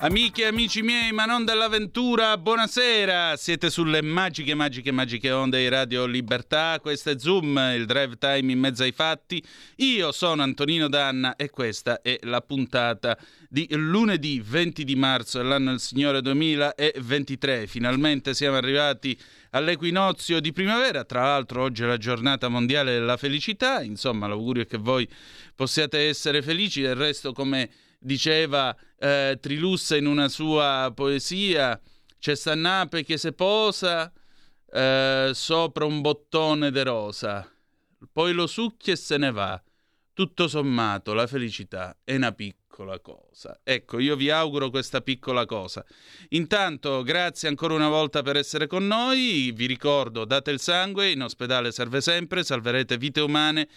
Amiche e amici miei, ma non dell'avventura, buonasera! Siete sulle magiche, magiche, magiche onde di Radio Libertà. Questo è Zoom, il drive time in mezzo ai fatti. Io sono Antonino Danna e questa è la puntata di lunedì 20 di marzo dell'anno del Signore 2023. Finalmente siamo arrivati all'equinozio di primavera. Tra l'altro, oggi è la giornata mondiale della felicità. Insomma, l'augurio è che voi possiate essere felici. Del resto, come diceva eh, Trilussa in una sua poesia, c'è Stannape che se posa eh, sopra un bottone de rosa, poi lo succhia e se ne va. Tutto sommato, la felicità è una piccola cosa. Ecco, io vi auguro questa piccola cosa. Intanto, grazie ancora una volta per essere con noi. Vi ricordo, date il sangue, in ospedale serve sempre, salverete vite umane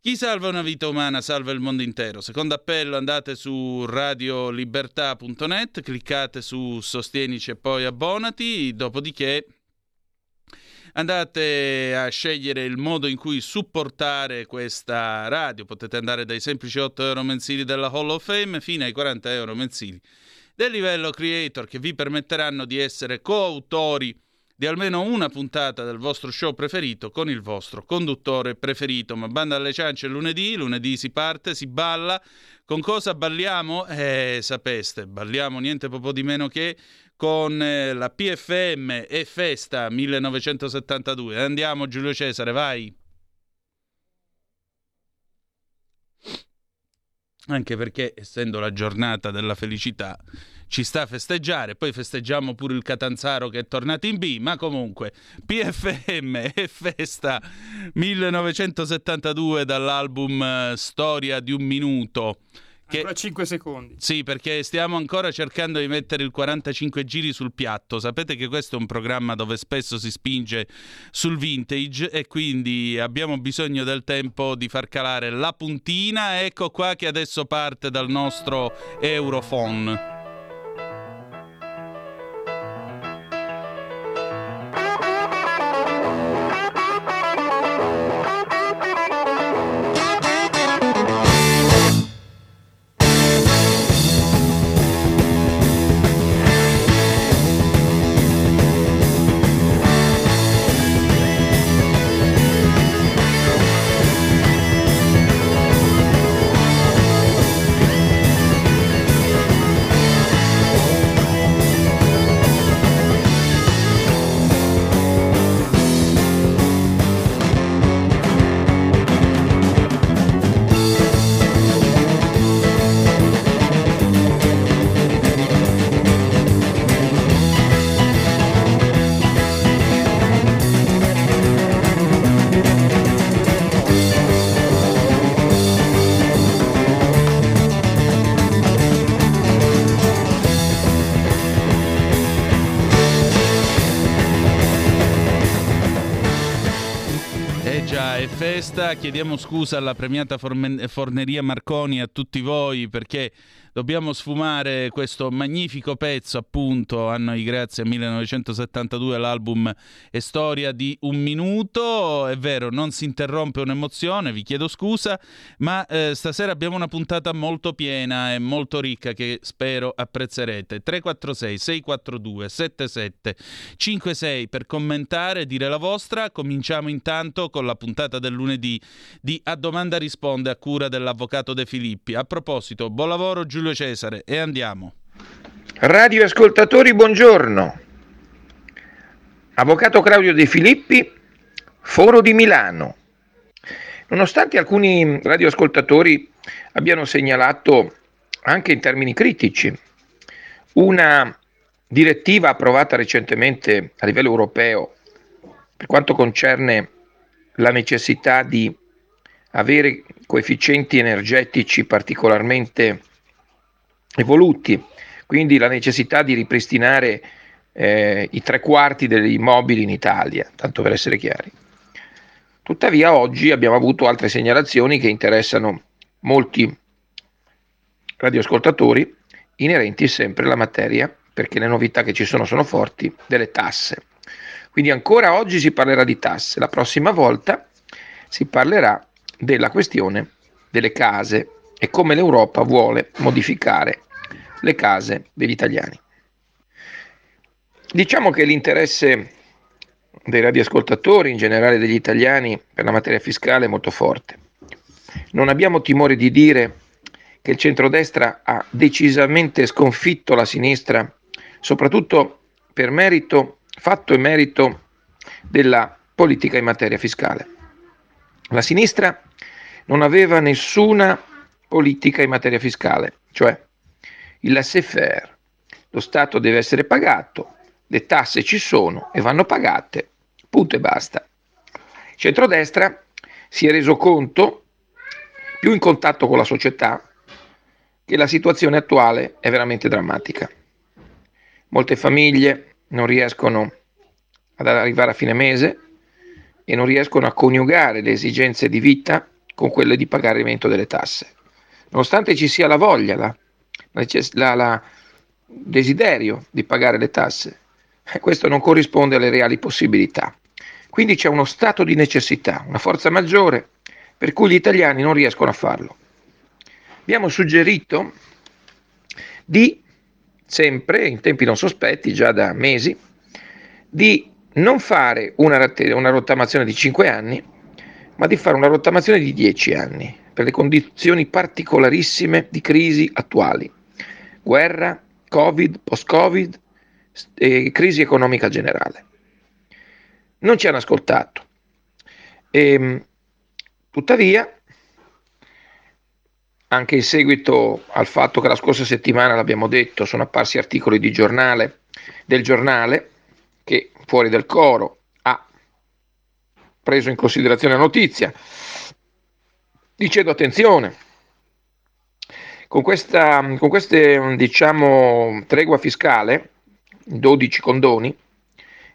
chi salva una vita umana salva il mondo intero. Secondo appello andate su radiolibertà.net, cliccate su Sostienici e poi abbonati, dopodiché andate a scegliere il modo in cui supportare questa radio. Potete andare dai semplici 8 euro mensili della Hall of Fame fino ai 40 euro mensili del livello creator che vi permetteranno di essere coautori di almeno una puntata del vostro show preferito con il vostro conduttore preferito. Ma banda alle ciance lunedì, lunedì si parte, si balla. Con cosa balliamo? Eh, sapeste, balliamo niente proprio di meno che con eh, la PFM e Festa 1972. Andiamo Giulio Cesare, vai. Anche perché, essendo la giornata della felicità, ci sta a festeggiare, poi festeggiamo pure il Catanzaro che è tornato in B, ma comunque PFM e festa 1972 dall'album eh, Storia di un minuto. Che... Ancora 5 secondi. Sì, perché stiamo ancora cercando di mettere il 45 giri sul piatto. Sapete che questo è un programma dove spesso si spinge sul vintage e quindi abbiamo bisogno del tempo di far calare la puntina. Ecco qua che adesso parte dal nostro Festa, chiediamo scusa alla premiata Forneria Marconi a tutti voi perché dobbiamo sfumare questo magnifico pezzo, appunto, a noi grazie a 1972, l'album è storia di un minuto, è vero, non si interrompe un'emozione, vi chiedo scusa, ma eh, stasera abbiamo una puntata molto piena e molto ricca che spero apprezzerete. 346 642 7756 per commentare, dire la vostra, cominciamo intanto con la puntata del lunedì di A Domanda Risponde a cura dell'avvocato De Filippi. A proposito, buon lavoro Giulio Giulio Cesare e andiamo. Radioascoltatori, buongiorno. Avvocato Claudio De Filippi, Foro di Milano. Nonostante alcuni radioascoltatori abbiano segnalato anche in termini critici una direttiva approvata recentemente a livello europeo per quanto concerne la necessità di avere coefficienti energetici particolarmente evoluti, quindi la necessità di ripristinare eh, i tre quarti degli immobili in Italia, tanto per essere chiari. Tuttavia oggi abbiamo avuto altre segnalazioni che interessano molti radioascoltatori inerenti sempre alla materia, perché le novità che ci sono sono forti, delle tasse. Quindi ancora oggi si parlerà di tasse, la prossima volta si parlerà della questione delle case e come l'Europa vuole modificare le case degli italiani. Diciamo che l'interesse dei radioascoltatori, in generale degli italiani, per la materia fiscale è molto forte. Non abbiamo timore di dire che il centrodestra ha decisamente sconfitto la sinistra, soprattutto per merito, fatto e merito della politica in materia fiscale. La sinistra non aveva nessuna politica in materia fiscale, cioè il laissez-faire. Lo Stato deve essere pagato, le tasse ci sono e vanno pagate, punto e basta. Il centrodestra si è reso conto, più in contatto con la società, che la situazione attuale è veramente drammatica. Molte famiglie non riescono ad arrivare a fine mese e non riescono a coniugare le esigenze di vita con quelle di pagamento delle tasse. Nonostante ci sia la voglia, la, la, la desiderio di pagare le tasse, eh, questo non corrisponde alle reali possibilità. Quindi c'è uno stato di necessità, una forza maggiore per cui gli italiani non riescono a farlo. Abbiamo suggerito di, sempre in tempi non sospetti, già da mesi, di non fare una, una rottamazione di 5 anni, ma di fare una rottamazione di 10 anni, per le condizioni particolarissime di crisi attuali. Guerra, Covid, post-Covid, eh, crisi economica generale. Non ci hanno ascoltato. E, ehm, tuttavia, anche in seguito al fatto che la scorsa settimana, l'abbiamo detto, sono apparsi articoli di giornale, del giornale che fuori del coro ha preso in considerazione la notizia, dicendo attenzione, con questa con queste, diciamo, tregua fiscale, 12 condoni,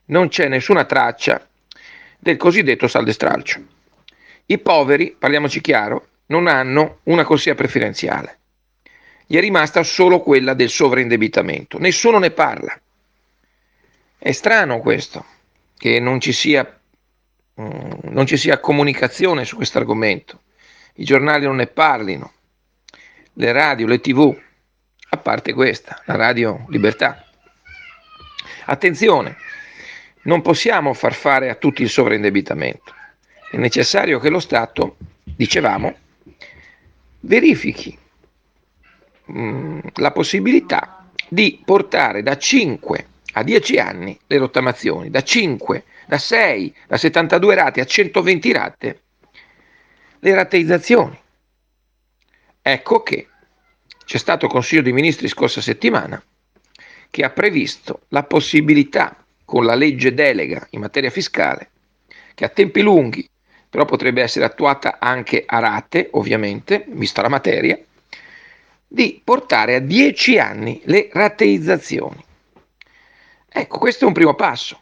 non c'è nessuna traccia del cosiddetto saldo stralcio. I poveri, parliamoci chiaro, non hanno una corsia preferenziale. Gli è rimasta solo quella del sovraindebitamento. Nessuno ne parla. È strano questo, che non ci sia, mm, non ci sia comunicazione su questo argomento. I giornali non ne parlino, le radio, le tv, a parte questa, la radio Libertà. Attenzione, non possiamo far fare a tutti il sovraindebitamento. È necessario che lo Stato, dicevamo, verifichi mh, mm, la possibilità di portare da 5 a 10 anni le rottamazioni, da 5, da 6, da 72 rate a 120 rate le rateizzazioni. Ecco che c'è stato Consiglio dei Ministri scorsa settimana che ha previsto la possibilità con la legge delega in materia fiscale, che a tempi lunghi però potrebbe essere attuata anche a rate, ovviamente, vista la materia, di portare a 10 anni le rateizzazioni. Ecco, questo è un primo passo.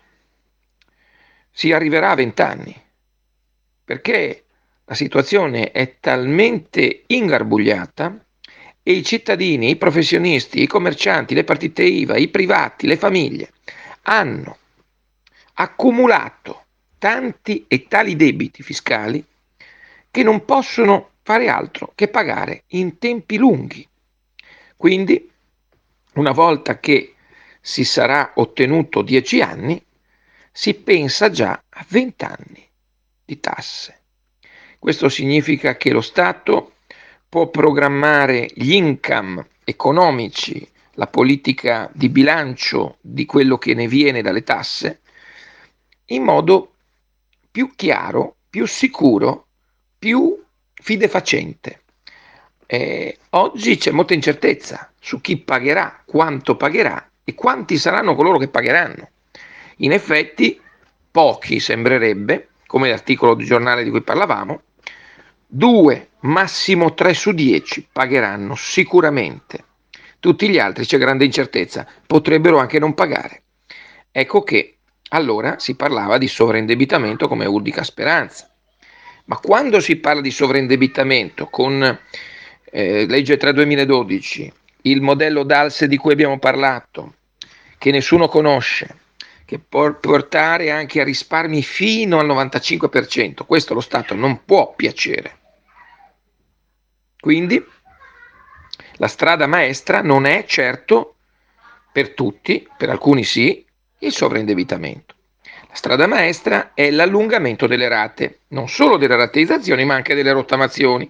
Si arriverà a 20 anni, perché la situazione è talmente ingarbugliata e i cittadini, i professionisti, i commercianti, le partite IVA, i privati, le famiglie hanno accumulato tanti e tali debiti fiscali che non possono fare altro che pagare in tempi lunghi. Quindi, una volta che si sarà ottenuto 10 anni, si pensa già a 20 anni di tasse. Questo significa che lo Stato può programmare gli income economici, la politica di bilancio di quello che ne viene dalle tasse, in modo più chiaro, più sicuro, più fidefacente. Eh, oggi c'è molta incertezza su chi pagherà, quanto pagherà e quanti saranno coloro che pagheranno. In effetti, pochi sembrerebbe, come l'articolo di giornale di cui parlavamo, 2, massimo 3 su 10 pagheranno sicuramente. Tutti gli altri c'è grande incertezza, potrebbero anche non pagare. Ecco che allora si parlava di sovraindebitamento come unica speranza. Ma quando si parla di sovraindebitamento con eh, legge 3 2012, il modello DALS di cui abbiamo parlato, che nessuno conosce, che può portare anche a risparmi fino al 95%, questo lo Stato non può piacere. Quindi la strada maestra non è certo per tutti, per alcuni sì, il sovraindebitamento. La strada maestra è l'allungamento delle rate, non solo delle rateizzazioni, ma anche delle rottamazioni.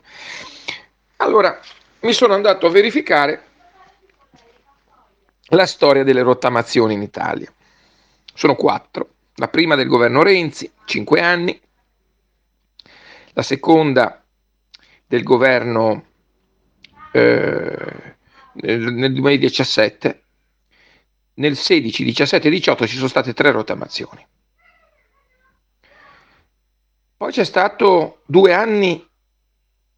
Allora, mi sono andato a verificare la storia delle rottamazioni in Italia. Sono quattro. La prima del governo Renzi, cinque anni. La seconda del governo eh, nel 2017. Nel 16, 17 e 18 ci sono state tre rottamazioni. Poi c'è stato due anni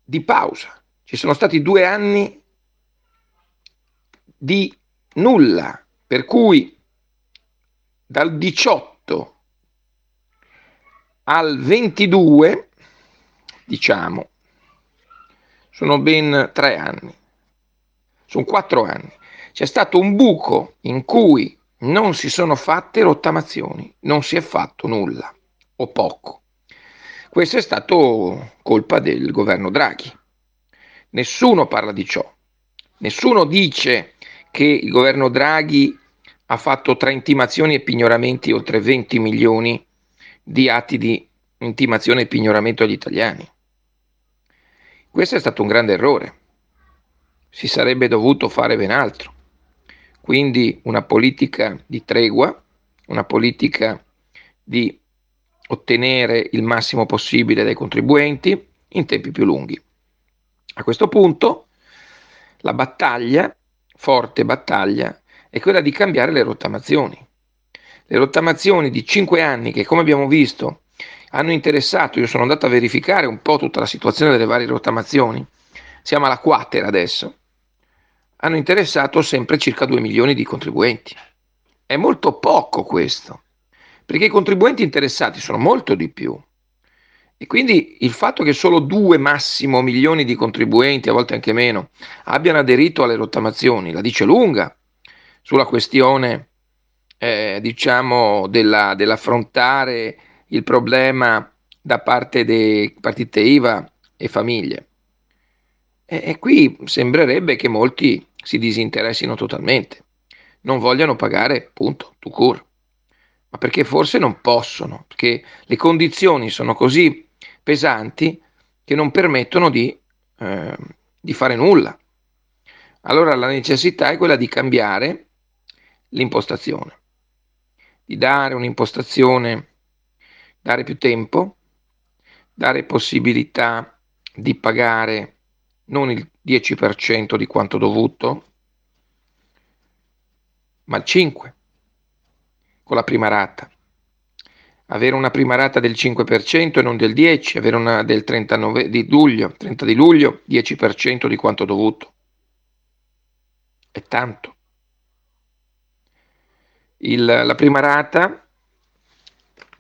di pausa, ci sono stati due anni di nulla, per cui dal 18 al 22, diciamo, sono ben tre anni, sono quattro anni. C'è stato un buco in cui non si sono fatte rottamazioni, non si è fatto nulla o poco. Questo è stato colpa del governo Draghi. Nessuno parla di ciò. Nessuno dice che il governo Draghi ha fatto tra intimazioni e pignoramenti oltre 20 milioni di atti di intimazione e pignoramento agli italiani. Questo è stato un grande errore. Si sarebbe dovuto fare ben altro. Quindi una politica di tregua, una politica di ottenere il massimo possibile dai contribuenti in tempi più lunghi. A questo punto la battaglia, forte battaglia, è quella di cambiare le rottamazioni. Le rottamazioni di 5 anni che come abbiamo visto hanno interessato, io sono andato a verificare un po' tutta la situazione delle varie rottamazioni, siamo alla quater adesso, hanno interessato sempre circa 2 milioni di contribuenti. È molto poco questo perché i contribuenti interessati sono molto di più. E quindi il fatto che solo due massimo milioni di contribuenti, a volte anche meno, abbiano aderito alle rottamazioni, la dice lunga sulla questione, eh, diciamo, della, dell'affrontare il problema da parte dei partite IVA e famiglie. E, e qui sembrerebbe che molti si disinteressino totalmente, non vogliano pagare, punto, tu cur ma perché forse non possono, perché le condizioni sono così pesanti che non permettono di, eh, di fare nulla. Allora la necessità è quella di cambiare l'impostazione, di dare un'impostazione, dare più tempo, dare possibilità di pagare non il 10% di quanto dovuto, ma il 5% con la prima rata. Avere una prima rata del 5% e non del 10%, avere una del 39 di luglio, 30 di luglio, 10% di quanto dovuto. È tanto. Il, la prima rata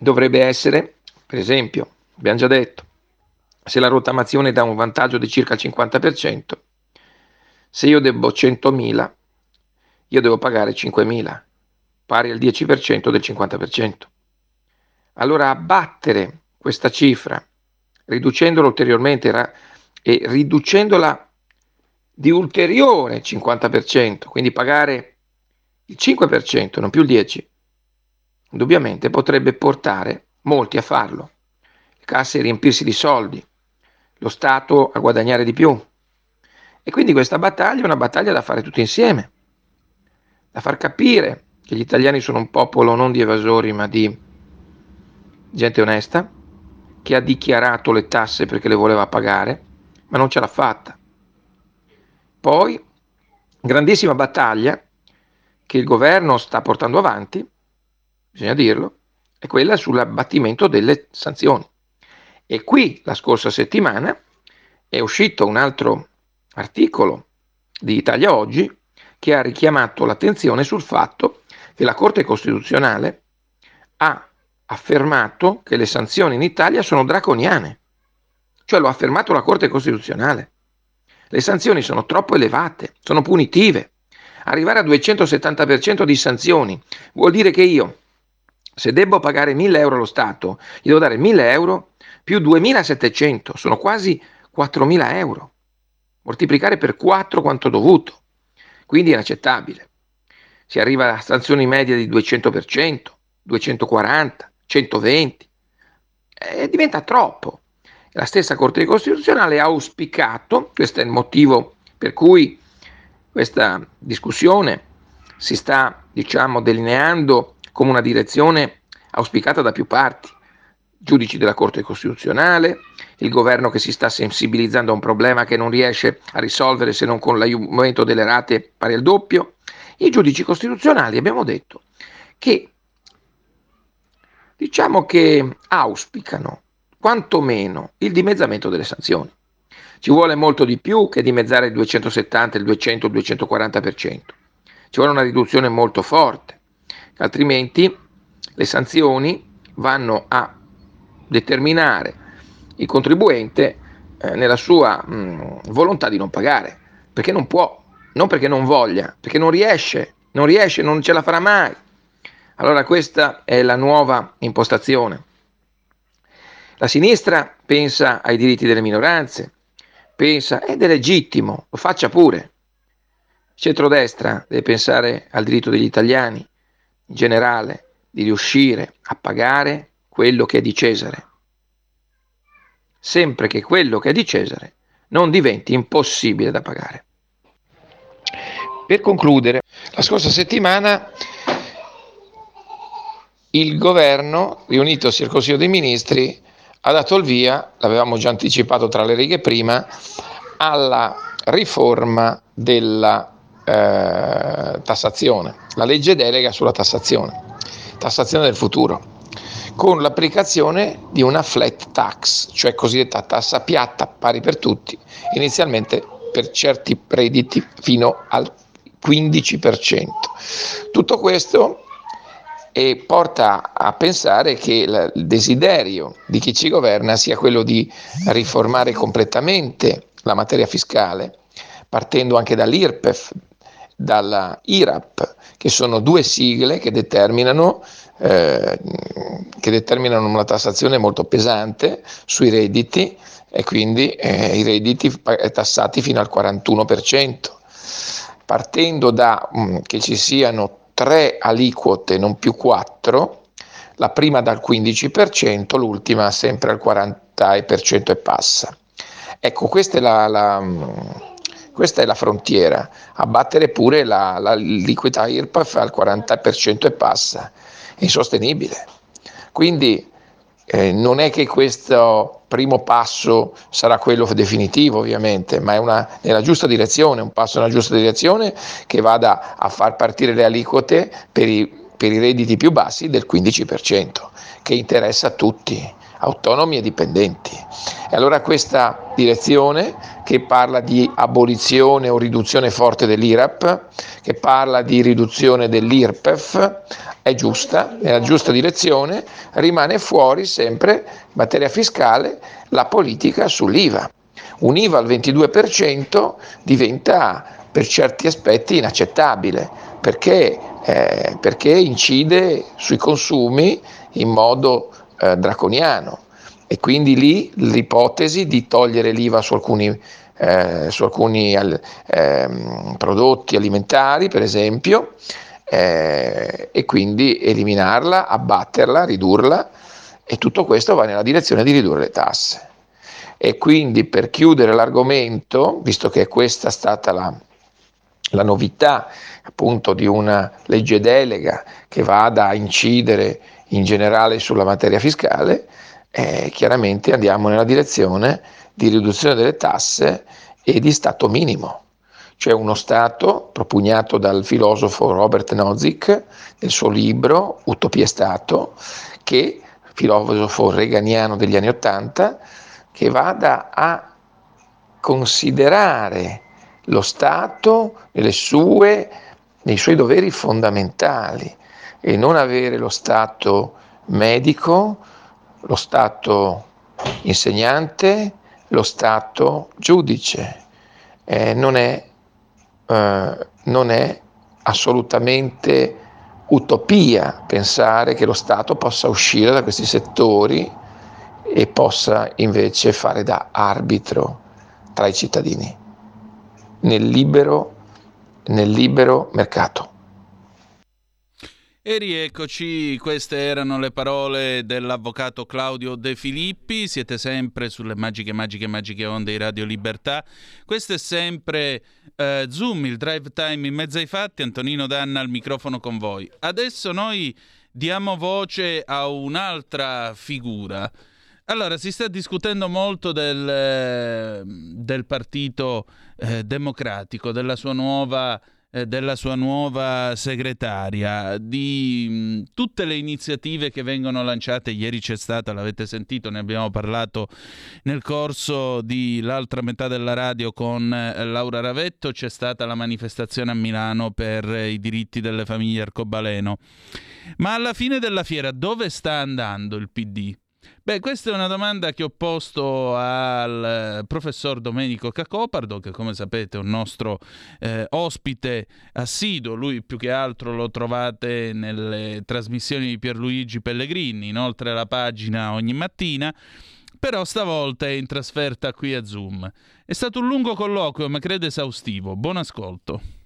dovrebbe essere, per esempio, abbiamo già detto, se la rottamazione dà un vantaggio di circa il 50%, se io debbo 100.000, io devo pagare 5.000 pari al 10% del 50%. Allora abbattere questa cifra, riducendola ulteriormente e riducendola di ulteriore 50%, quindi pagare il 5%, non più il 10%, indubbiamente potrebbe portare molti a farlo. Le casse a riempirsi di soldi, lo Stato a guadagnare di più. E quindi questa battaglia è una battaglia da fare tutti insieme, da far capire che gli italiani sono un popolo non di evasori ma di gente onesta, che ha dichiarato le tasse perché le voleva pagare, ma non ce l'ha fatta. Poi, grandissima battaglia che il governo sta portando avanti, bisogna dirlo, è quella sull'abbattimento delle sanzioni. E qui, la scorsa settimana, è uscito un altro articolo di Italia Oggi che ha richiamato l'attenzione sul fatto che la Corte Costituzionale ha affermato che le sanzioni in Italia sono draconiane. cioè lo ha affermato la Corte Costituzionale. Le sanzioni sono troppo elevate, sono punitive. Arrivare al 270% di sanzioni vuol dire che io, se devo pagare 1000 euro allo Stato, gli devo dare 1000 euro più 2700, sono quasi 4000 euro. Moltiplicare per 4 quanto dovuto. Quindi è inaccettabile. Si arriva a sanzioni medie di 200%, 240, 120. E diventa troppo. La stessa Corte Costituzionale ha auspicato, questo è il motivo per cui questa discussione si sta, diciamo, delineando come una direzione auspicata da più parti, giudici della Corte Costituzionale, il governo che si sta sensibilizzando a un problema che non riesce a risolvere se non con l'aumento delle rate pari al doppio, i giudici costituzionali abbiamo detto che diciamo che auspicano quantomeno il dimezzamento delle sanzioni. Ci vuole molto di più che dimezzare il 270, il 200, il 240%. Ci vuole una riduzione molto forte, altrimenti le sanzioni vanno a determinare il contribuente eh, nella sua volontà di non pagare, perché non può, non perché non voglia, perché non riesce, non riesce, non ce la farà mai. Allora questa è la nuova impostazione. La sinistra pensa ai diritti delle minoranze, pensa ed è legittimo, lo faccia pure. Centrodestra deve pensare al diritto degli italiani generale di riuscire a pagare quello che è di Cesare, sempre che quello che è di Cesare non diventi impossibile da pagare. Per concludere, la scorsa settimana il governo, riunitosi al Consiglio dei Ministri, ha dato il via, l'avevamo già anticipato tra le righe prima, alla riforma della eh, tassazione, la legge delega sulla tassazione, tassazione del futuro, con l'applicazione di una flat tax, cioè cosiddetta tassa piatta pari per tutti, inizialmente per certi redditi fino al 15%. Tutto questo e porta a pensare che il desiderio di chi ci governa sia quello di riformare completamente la materia fiscale, partendo anche dall'IRPEF, dalla IRAP, che sono due sigle che determinano, eh, che determinano una tassazione molto pesante sui redditi e quindi eh, i redditi tassati fino al 41%. Partendo da mh, mm, che ci siano tre aliquote, non più quattro, la prima dal 15%, l'ultima sempre al 40% e passa. Ecco, questa è la, la, questa è la frontiera, abbattere pure la, la liquidità IRPAF al 40% e passa, è insostenibile. Quindi eh, non è che questo primo passo sarà quello definitivo ovviamente, ma è una, nella giusta direzione, un passo nella giusta direzione che vada a far partire le aliquote per i, per i redditi più bassi del 15%, che interessa a tutti autonomi e dipendenti. E allora questa direzione che parla di abolizione o riduzione forte dell'IRAP, che parla di riduzione dell'IRPEF, è giusta, è la giusta direzione, rimane fuori sempre in materia fiscale la politica sull'IVA. Un IVA al 22% diventa per certi aspetti inaccettabile perché, eh, perché incide sui consumi in modo eh, draconiano e quindi lì l'ipotesi di togliere l'IVA su alcuni, eh, su alcuni eh, prodotti alimentari, per esempio, eh, e quindi eliminarla, abbatterla, ridurla e tutto questo va nella direzione di ridurre le tasse. E quindi per chiudere l'argomento, visto che questa è stata la, la novità appunto di una legge delega che vada a incidere in generale sulla materia fiscale, eh, chiaramente andiamo nella direzione di riduzione delle tasse e di Stato minimo. Cioè uno Stato propugnato dal filosofo Robert Nozick nel suo libro Utopia Stato, che filosofo reganiano degli anni Ottanta, che vada a considerare lo Stato sue, nei suoi doveri fondamentali e non avere lo Stato medico, lo Stato insegnante, lo Stato giudice, eh, non, è, eh, non è assolutamente utopia pensare che lo Stato possa uscire da questi settori e possa invece fare da arbitro tra i cittadini nel libero, nel libero mercato. E rieccoci, queste erano le parole dell'avvocato Claudio De Filippi, siete sempre sulle magiche, magiche, magiche onde di Radio Libertà. Questo è sempre eh, Zoom, il drive time in mezzo ai fatti, Antonino Danna al microfono con voi. Adesso noi diamo voce a un'altra figura. Allora, si sta discutendo molto del, eh, del Partito eh, Democratico, della sua nuova della sua nuova segretaria, di mm, tutte le iniziative che vengono lanciate. Ieri c'è stata, l'avete sentito, ne abbiamo parlato nel corso di l'altra metà della radio con eh, Laura Ravetto, c'è stata la manifestazione a Milano per eh, i diritti delle famiglie arcobaleno. Ma alla fine della fiera dove sta andando il PD? Beh, questa è una domanda che ho posto al eh, professor Domenico Cacopardo, che come sapete è un nostro eh, ospite assiduo. Lui più che altro lo trovate nelle trasmissioni di Pierluigi Pellegrini, inoltre alla pagina ogni mattina. Però stavolta è in trasferta qui a Zoom. È stato un lungo colloquio, ma credo esaustivo. Buon ascolto.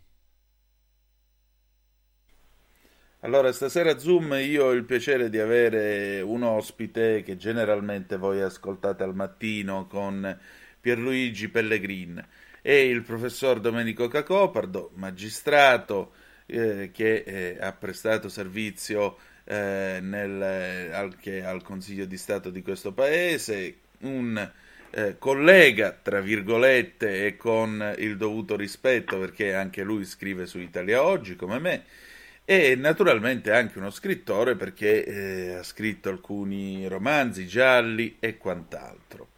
Allora, stasera Zoom io ho il piacere di avere un ospite che generalmente voi ascoltate al mattino con Pierluigi Pellegrin. È il professor Domenico Cacopardo, magistrato eh, che eh, ha prestato servizio eh, nel, anche al Consiglio di Stato di questo paese, un eh, collega, tra virgolette, e con il dovuto rispetto perché anche lui scrive su Italia Oggi come me e naturalmente anche uno scrittore perché eh, ha scritto alcuni romanzi gialli e quant'altro.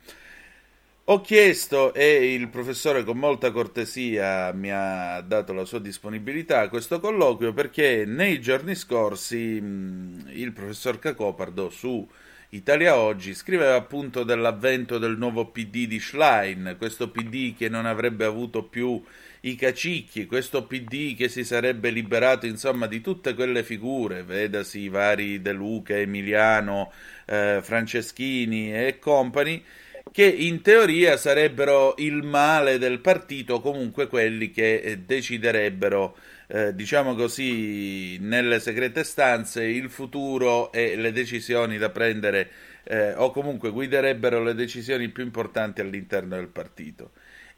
Ho chiesto e il professore con molta cortesia mi ha dato la sua disponibilità a questo colloquio perché nei giorni scorsi mh, il professor Cacopardo su Italia Oggi scriveva appunto dell'avvento del nuovo PD di Schlein, questo PD che non avrebbe avuto più i cacicchi, questo PD che si sarebbe liberato insomma di tutte quelle figure, vedasi i vari De Luca, Emiliano, eh, Franceschini e compagni, che in teoria sarebbero il male del partito, comunque quelli che eh, deciderebbero, eh, diciamo così, nelle segrete stanze il futuro e le decisioni da prendere eh, o comunque guiderebbero le decisioni più importanti all'interno del partito.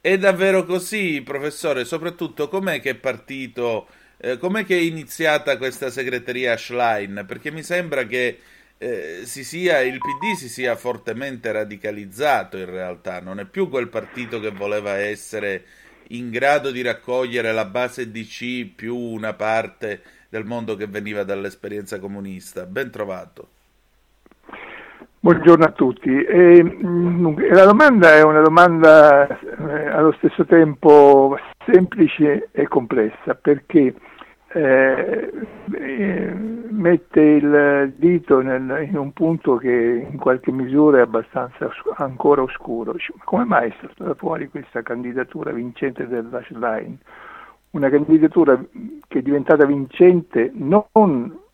È davvero così, professore? Soprattutto com'è che è partito, eh, com'è che è iniziata questa segreteria Schlein? Perché mi sembra che eh, si sia, il PD si sia fortemente radicalizzato in realtà, non è più quel partito che voleva essere in grado di raccogliere la base DC più una parte del mondo che veniva dall'esperienza comunista. Ben trovato. Buongiorno a tutti. E, mm, la domanda è una domanda eh, allo stesso tempo semplice e complessa perché eh, eh, mette il dito nel, in un punto che in qualche misura è abbastanza ancora oscuro. Come mai è stata fuori questa candidatura vincente della Schlein? Una candidatura che è diventata vincente non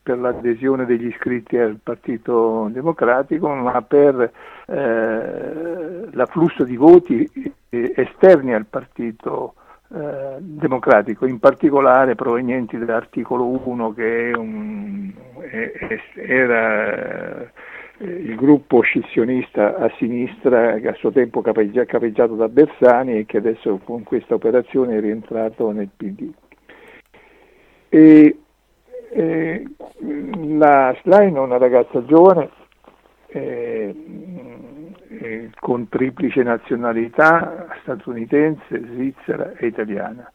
per l'adesione degli iscritti al Partito Democratico, ma per eh, l'afflusso di voti esterni al Partito eh, Democratico, in particolare provenienti dall'articolo 1 che un, era eh, il gruppo scissionista a sinistra che a suo tempo capeggia, capeggiato da Bersani e che adesso con questa operazione è rientrato nel PD. E, eh, la Schlein è una ragazza giovane eh, eh, con triplice nazionalità statunitense, svizzera e italiana.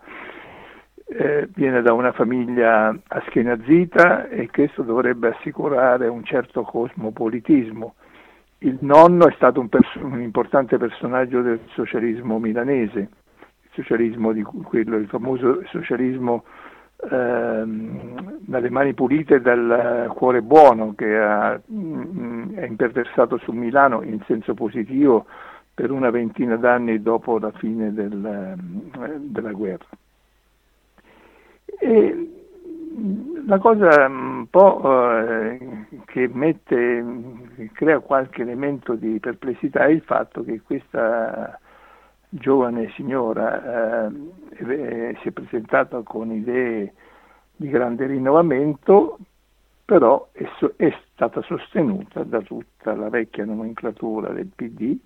Eh, viene da una famiglia aschenazita e questo dovrebbe assicurare un certo cosmopolitismo. Il nonno è stato un, pers- un importante personaggio del socialismo milanese, il socialismo di quello, il famoso socialismo ehm, dalle mani pulite dal cuore buono che ha, mh, mm, è imperversato su Milano in senso positivo per una ventina d'anni dopo la fine del, eh, della guerra. E la cosa un po' eh, che, mette, che crea qualche elemento di perplessità è il fatto che questa giovane signora eh, si è presentata con idee di grande rinnovamento, però è, è, stata sostenuta da tutta la vecchia nomenclatura del PD,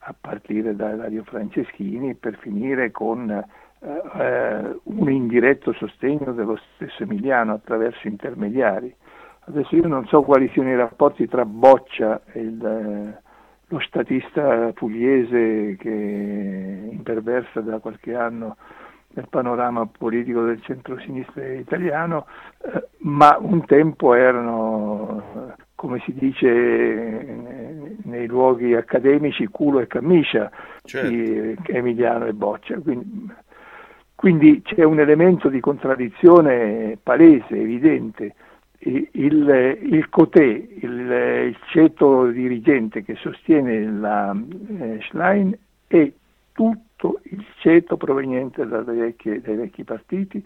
a partire da Dario Franceschini, per finire con eh, un indiretto sostegno dello stesso Emiliano attraverso intermediari. Adesso io non so quali siano i rapporti tra Boccia e il, eh, lo statista pugliese che imperversa da qualche anno nel panorama politico del centro-sinistra italiano, eh, ma un tempo erano, come si dice nei luoghi accademici, culo e camicia, certo. Emiliano e Boccia. Quindi, quindi, c'è un elemento di contraddizione palese, evidente. Il, il Cotè, il, il, ceto dirigente che sostiene la eh, Schlein è tutto il ceto proveniente vecchie, dai vecchi partiti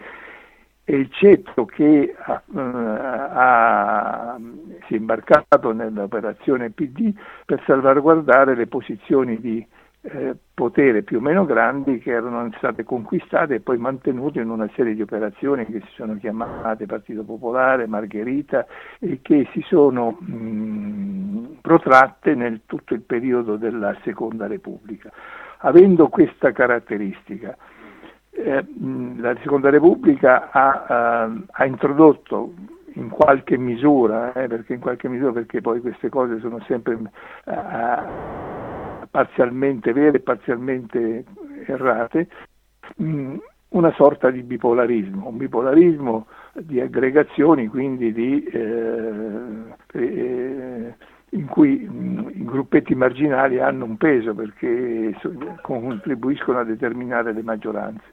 e il ceto che ha, uh, ha, si è imbarcato nell'operazione PD per salvaguardare le posizioni di eh, potere più o meno grandi che erano state conquistate e poi mantenute in una serie di operazioni che si sono chiamate Partito Popolare, Margherita e che si sono mh, protratte nel tutto il periodo della Seconda Repubblica avendo questa caratteristica. Eh, la Seconda Repubblica ha, uh, ha, introdotto in qualche misura, eh, perché in qualche misura perché poi queste cose sono sempre uh, parzialmente vere e parzialmente errate, mh, una sorta di bipolarismo, un bipolarismo di aggregazioni, quindi di eh, eh, in cui i gruppetti marginali hanno un peso perché contribuiscono a determinare le maggioranze.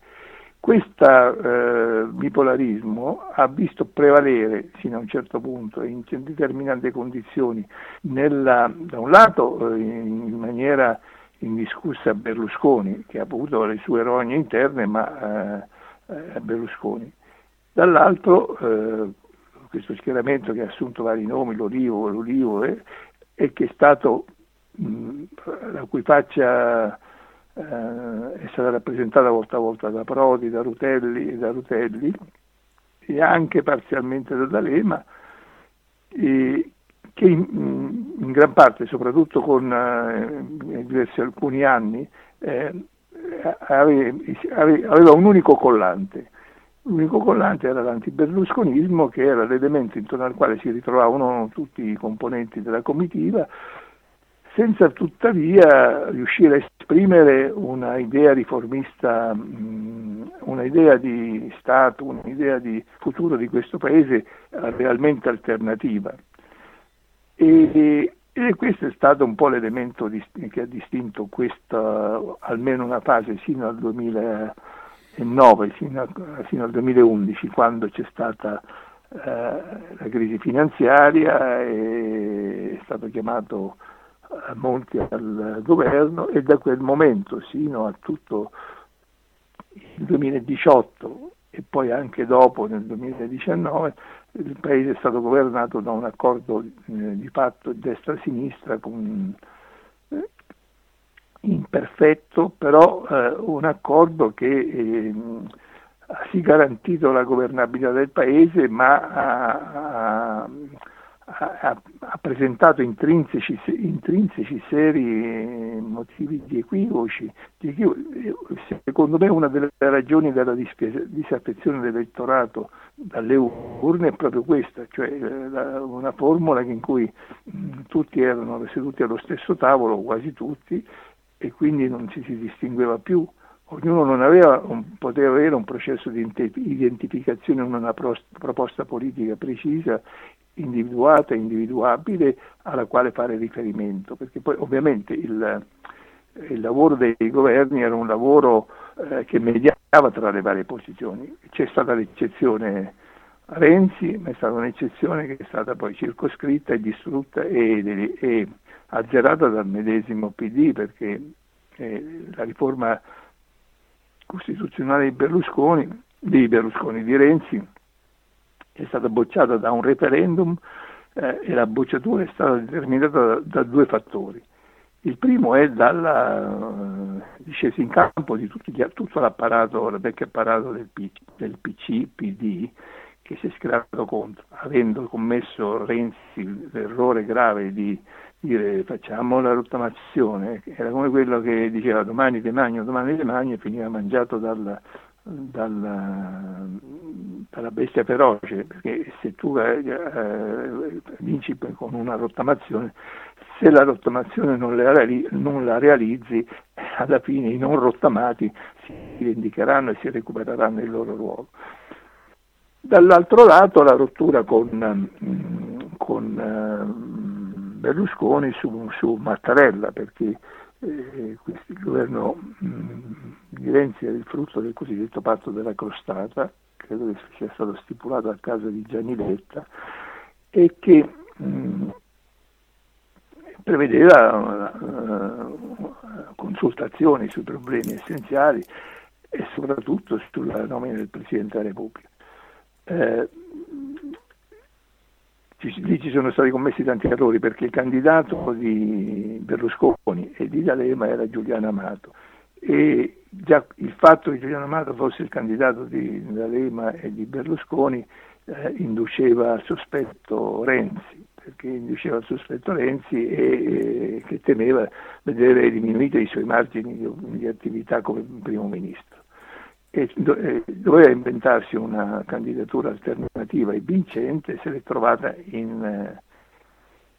Questo eh, bipolarismo ha visto prevalere fino a un certo punto in determinate condizioni, nella, da un lato eh, in maniera indiscussa Berlusconi, che ha avuto le sue rogne interne, ma eh, eh Berlusconi. Dall'altro eh, questo schieramento che ha assunto vari nomi, l'Olivo, l'Olivo e che è stato, mh, la cui faccia eh, è stata rappresentata volta a volta da Prodi, da Rutelli, da Rutelli e anche parzialmente da D'Alema, e che in, in, gran parte, soprattutto con eh, diversi alcuni anni, eh, aveva, aveva un unico collante, L'unico collante era l'antiberlusconismo che era l'elemento intorno al quale si ritrovavano tutti i componenti della comitiva, senza tuttavia riuscire a esprimere una idea riformista, un'idea di Stato, un'idea di futuro di questo Paese realmente alternativa. E, e questo è stato un po' l'elemento che ha distinto questa, almeno una fase, sino al 2000. 2009 fino, a, fino al 2011 quando c'è stata eh, la crisi finanziaria e è stato chiamato Monti al governo e da quel momento sino a tutto il 2018 e poi anche dopo nel 2019 il paese è stato governato da un accordo eh, di patto destra-sinistra con imperfetto, però eh, un accordo che eh, ha sì garantito la governabilità del Paese, ma ha, ha, ha presentato intrinseci, intrinseci, seri motivi di equivoci, di equivoci. Secondo me una delle ragioni della disaffezione dell'elettorato dalle urne è proprio questa, cioè eh, una formula in cui tutti erano seduti allo stesso tavolo, quasi tutti, e quindi non ci si distingueva più. Ognuno aveva, poteva avere un processo di identificazione, una proposta politica precisa, individuata, individuabile, alla quale fare riferimento, perché poi ovviamente il, il lavoro dei governi era un lavoro eh, che mediava tra le varie posizioni. C'è stata l'eccezione Renzi, ma è stata un'eccezione che è stata poi circoscritta e distrutta e, e azzerata dal medesimo PD perché eh, la riforma costituzionale di Berlusconi, di Berlusconi, di Renzi, è stata bocciata da un referendum eh, e la bocciatura è stata determinata da, da due fattori. Il primo è dalla uh, discesa in campo di gli, tutto l'apparato, il vecchio apparato del, P, del PC, PD, che si è schierato contro, avendo commesso Renzi l'errore grave di dire facciamo la rottamazione, era come quello che diceva domani te magno, domani te magno e finiva mangiato dal, dalla, dalla, bestia feroce, perché se tu eh, vinci con una rottamazione, se la rottamazione non la, non la, realizzi, alla fine i non rottamati si vendicheranno e si recupereranno il loro ruolo. Dall'altro lato la rottura con, con eh, Berlusconi su, su Mattarella, perché eh, il governo mh, di Renzi è il frutto del cosiddetto patto della crostata, credo che sia stato stipulato a casa di Gianni Letta, e che mh, prevedeva uh, consultazioni sui problemi essenziali e soprattutto sulla nomina del Presidente della Repubblica. Eh, ci, lì ci sono stati commessi tanti errori perché il candidato di Berlusconi e di D'Alema era Giuliano Amato. E già il fatto che Giuliano Amato fosse il candidato di D'Alema e di Berlusconi eh, induceva al sospetto Renzi perché induceva al sospetto Renzi e, e che temeva vedere diminuiti i suoi margini di, di attività come primo ministro e doveva inventarsi una candidatura alternativa e vincente, se l'è trovata in, eh,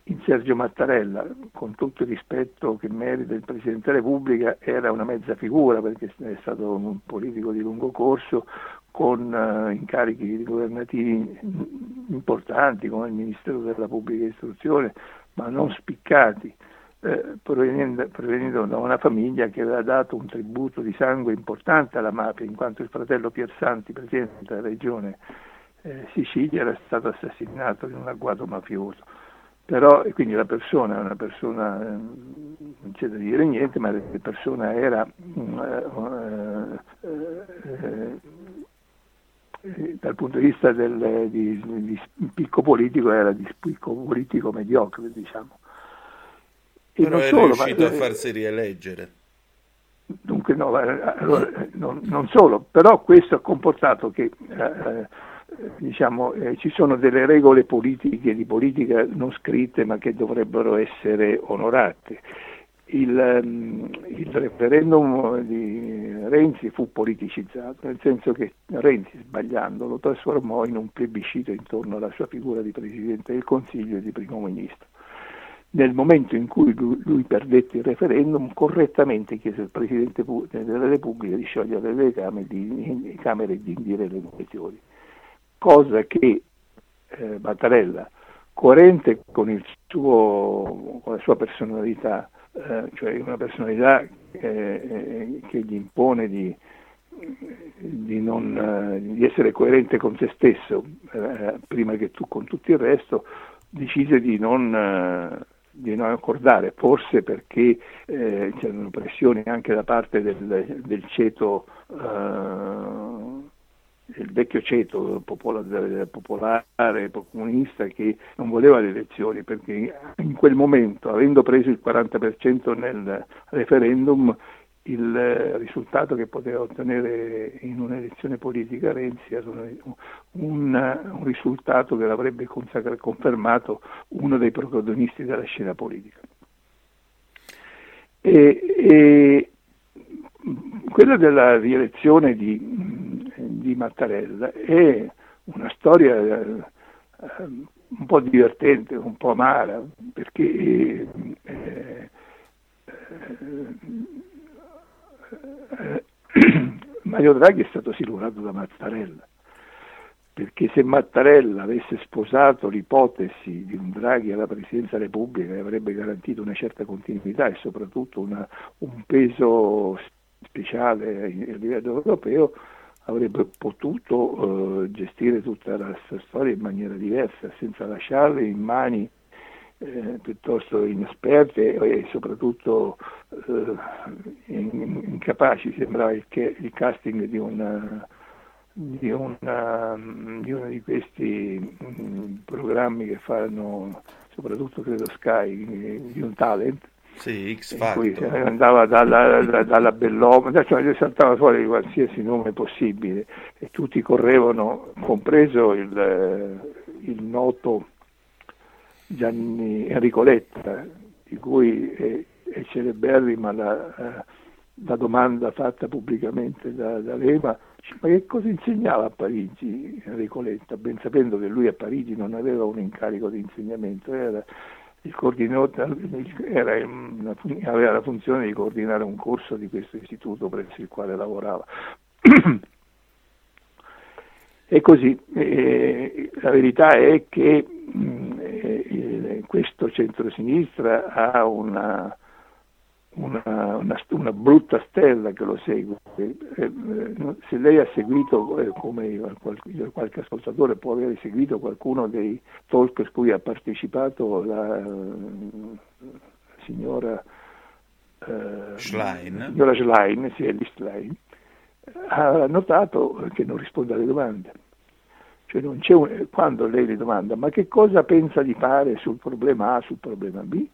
in, Sergio Mattarella, con tutto il rispetto che merita il Presidente della Repubblica, era una mezza figura perché è stato un politico di lungo corso con uh, incarichi governativi importanti come il Ministero della Pubblica Istruzione, ma non spiccati eh, provenendo, provenendo, da una famiglia che aveva dato un tributo di sangue importante alla mafia, in quanto il fratello Piersanti, presidente della regione eh, Sicilia, era stato assassinato in un agguato mafioso. Però, quindi la persona una persona, eh, non c'è da dire niente, ma la persona era mm, eh, eh, dal punto di vista del, di, di spicco politico era di spicco politico mediocre, diciamo. E Però non è solo, riuscito ma, a farsi rieleggere. Dunque no, allora, non, non, solo, però questo ha comportato che eh, eh, diciamo, eh, ci sono delle regole politiche di politica non scritte ma che dovrebbero essere onorate. Il, um, il, referendum di Renzi fu politicizzato, nel senso che Renzi, sbagliando, lo trasformò in un plebiscito intorno alla sua figura di Presidente del Consiglio e di Primo Ministro nel momento in cui lui, lui, perdette il referendum, correttamente chiese al Presidente della Repubblica di sciogliere le camere, di, camere e di indire le elezioni, cosa che eh, Mattarella, coerente con, suo, con, la sua personalità, eh, cioè una personalità eh, che gli impone di, di, non, eh, di, essere coerente con se stesso, eh, prima che tu con tutto il resto, decise di non eh, di non accordare, forse perché eh, c'erano pressioni anche da parte del, del ceto, eh, il vecchio ceto popolare, popolare, comunista che non voleva le elezioni, perché in quel momento, avendo preso il 40% nel referendum, il risultato che poteva ottenere in un'elezione politica Renzi era un, un risultato che l'avrebbe confermato uno dei protagonisti della scena politica. E, e quella della rielezione di, di, Mattarella è una storia eh, un po' divertente, un po' amara, perché eh, eh, Mario Draghi è stato silurato da Mattarella, perché se Mattarella avesse sposato l'ipotesi di un Draghi alla Presidenza della Repubblica avrebbe garantito una certa continuità e soprattutto una, un peso speciale a livello europeo, avrebbe potuto eh, gestire tutta la storia in maniera diversa, senza lasciarle in mani eh, piuttosto inesperte e soprattutto eh, incapaci, sembrava il, il casting di, una, di, una, di, uno di questi mm, programmi che fanno soprattutto credo Sky, di un talent. Sì, X Factor. andava dalla, dalla, dalla Belloma, cioè saltava fuori qualsiasi nome possibile e tutti correvano, compreso il, il noto Gianni Enrico Letta, di cui è, è celeberrima la, eh, la, domanda fatta pubblicamente da, da Lema, ma che cosa insegnava a Parigi Enrico Letta, ben sapendo che lui a Parigi non aveva un incarico di insegnamento, era il coordinatore aveva la funzione di coordinare un corso di questo istituto presso il quale lavorava. E così, eh, la verità è che questo centrosinistra ha una, una, una, una, brutta stella che lo segue. Eh, eh se lei ha seguito, eh, come qualche, qualche, ascoltatore può aver seguito qualcuno dei talk a cui ha partecipato la, la signora eh, Schlein, signora Schlein, sì, Schlein ha notato che non risponde alle domande. Cioè un, quando lei le domanda ma che cosa pensa di fare sul problema A, sul problema B,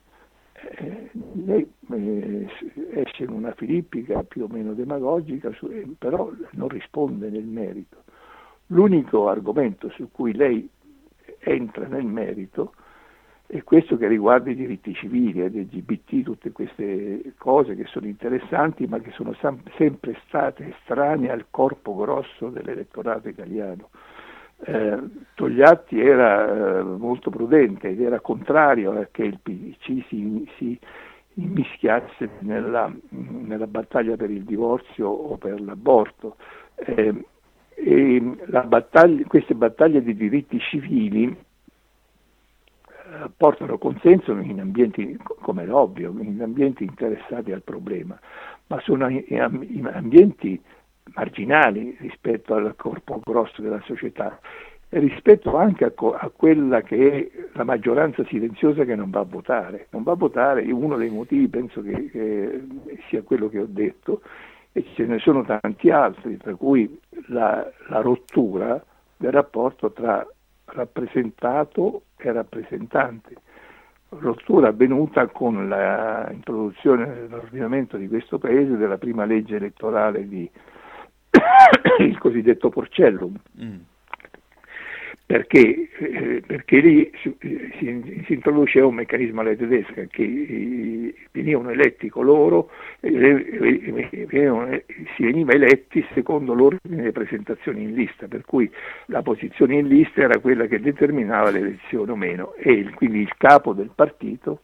eh, lei eh, esce in una filippica più o meno demagogica, su, eh, però non risponde nel merito. L'unico argomento su cui lei entra nel merito è questo che riguarda i diritti civili, LGBT, tutte queste cose che sono interessanti ma che sono sempre state estranee al corpo grosso dell'elettorato italiano. Eh, Togliatti era eh, molto prudente ed era contrario a che il PDC si, si immischiasse nella, nella, battaglia per il divorzio o per l'aborto. Eh, battaglia, queste battaglie di diritti civili eh, portano consenso in ambienti, come è ovvio, in ambienti interessati al problema, ma sono in ambienti marginali rispetto al corpo grosso della società rispetto anche a, co- a, quella che è la maggioranza silenziosa che non va a votare. Non va a votare, uno dei motivi penso che, che sia quello che ho detto, e ce ne sono tanti altri, tra cui la, la rottura del rapporto tra rappresentato e rappresentante. Rottura avvenuta con l'introduzione nell'ordinamento di questo Paese della prima legge elettorale di il cosiddetto porcellum. Mm. Perché, eh, perché, lì si, si, si, introduceva un meccanismo alla tedesca che venivano eletti coloro, venivano, si veniva eletti secondo l'ordine delle presentazioni in lista, per cui la posizione in lista era quella che determinava l'elezione o meno e il, quindi il capo del partito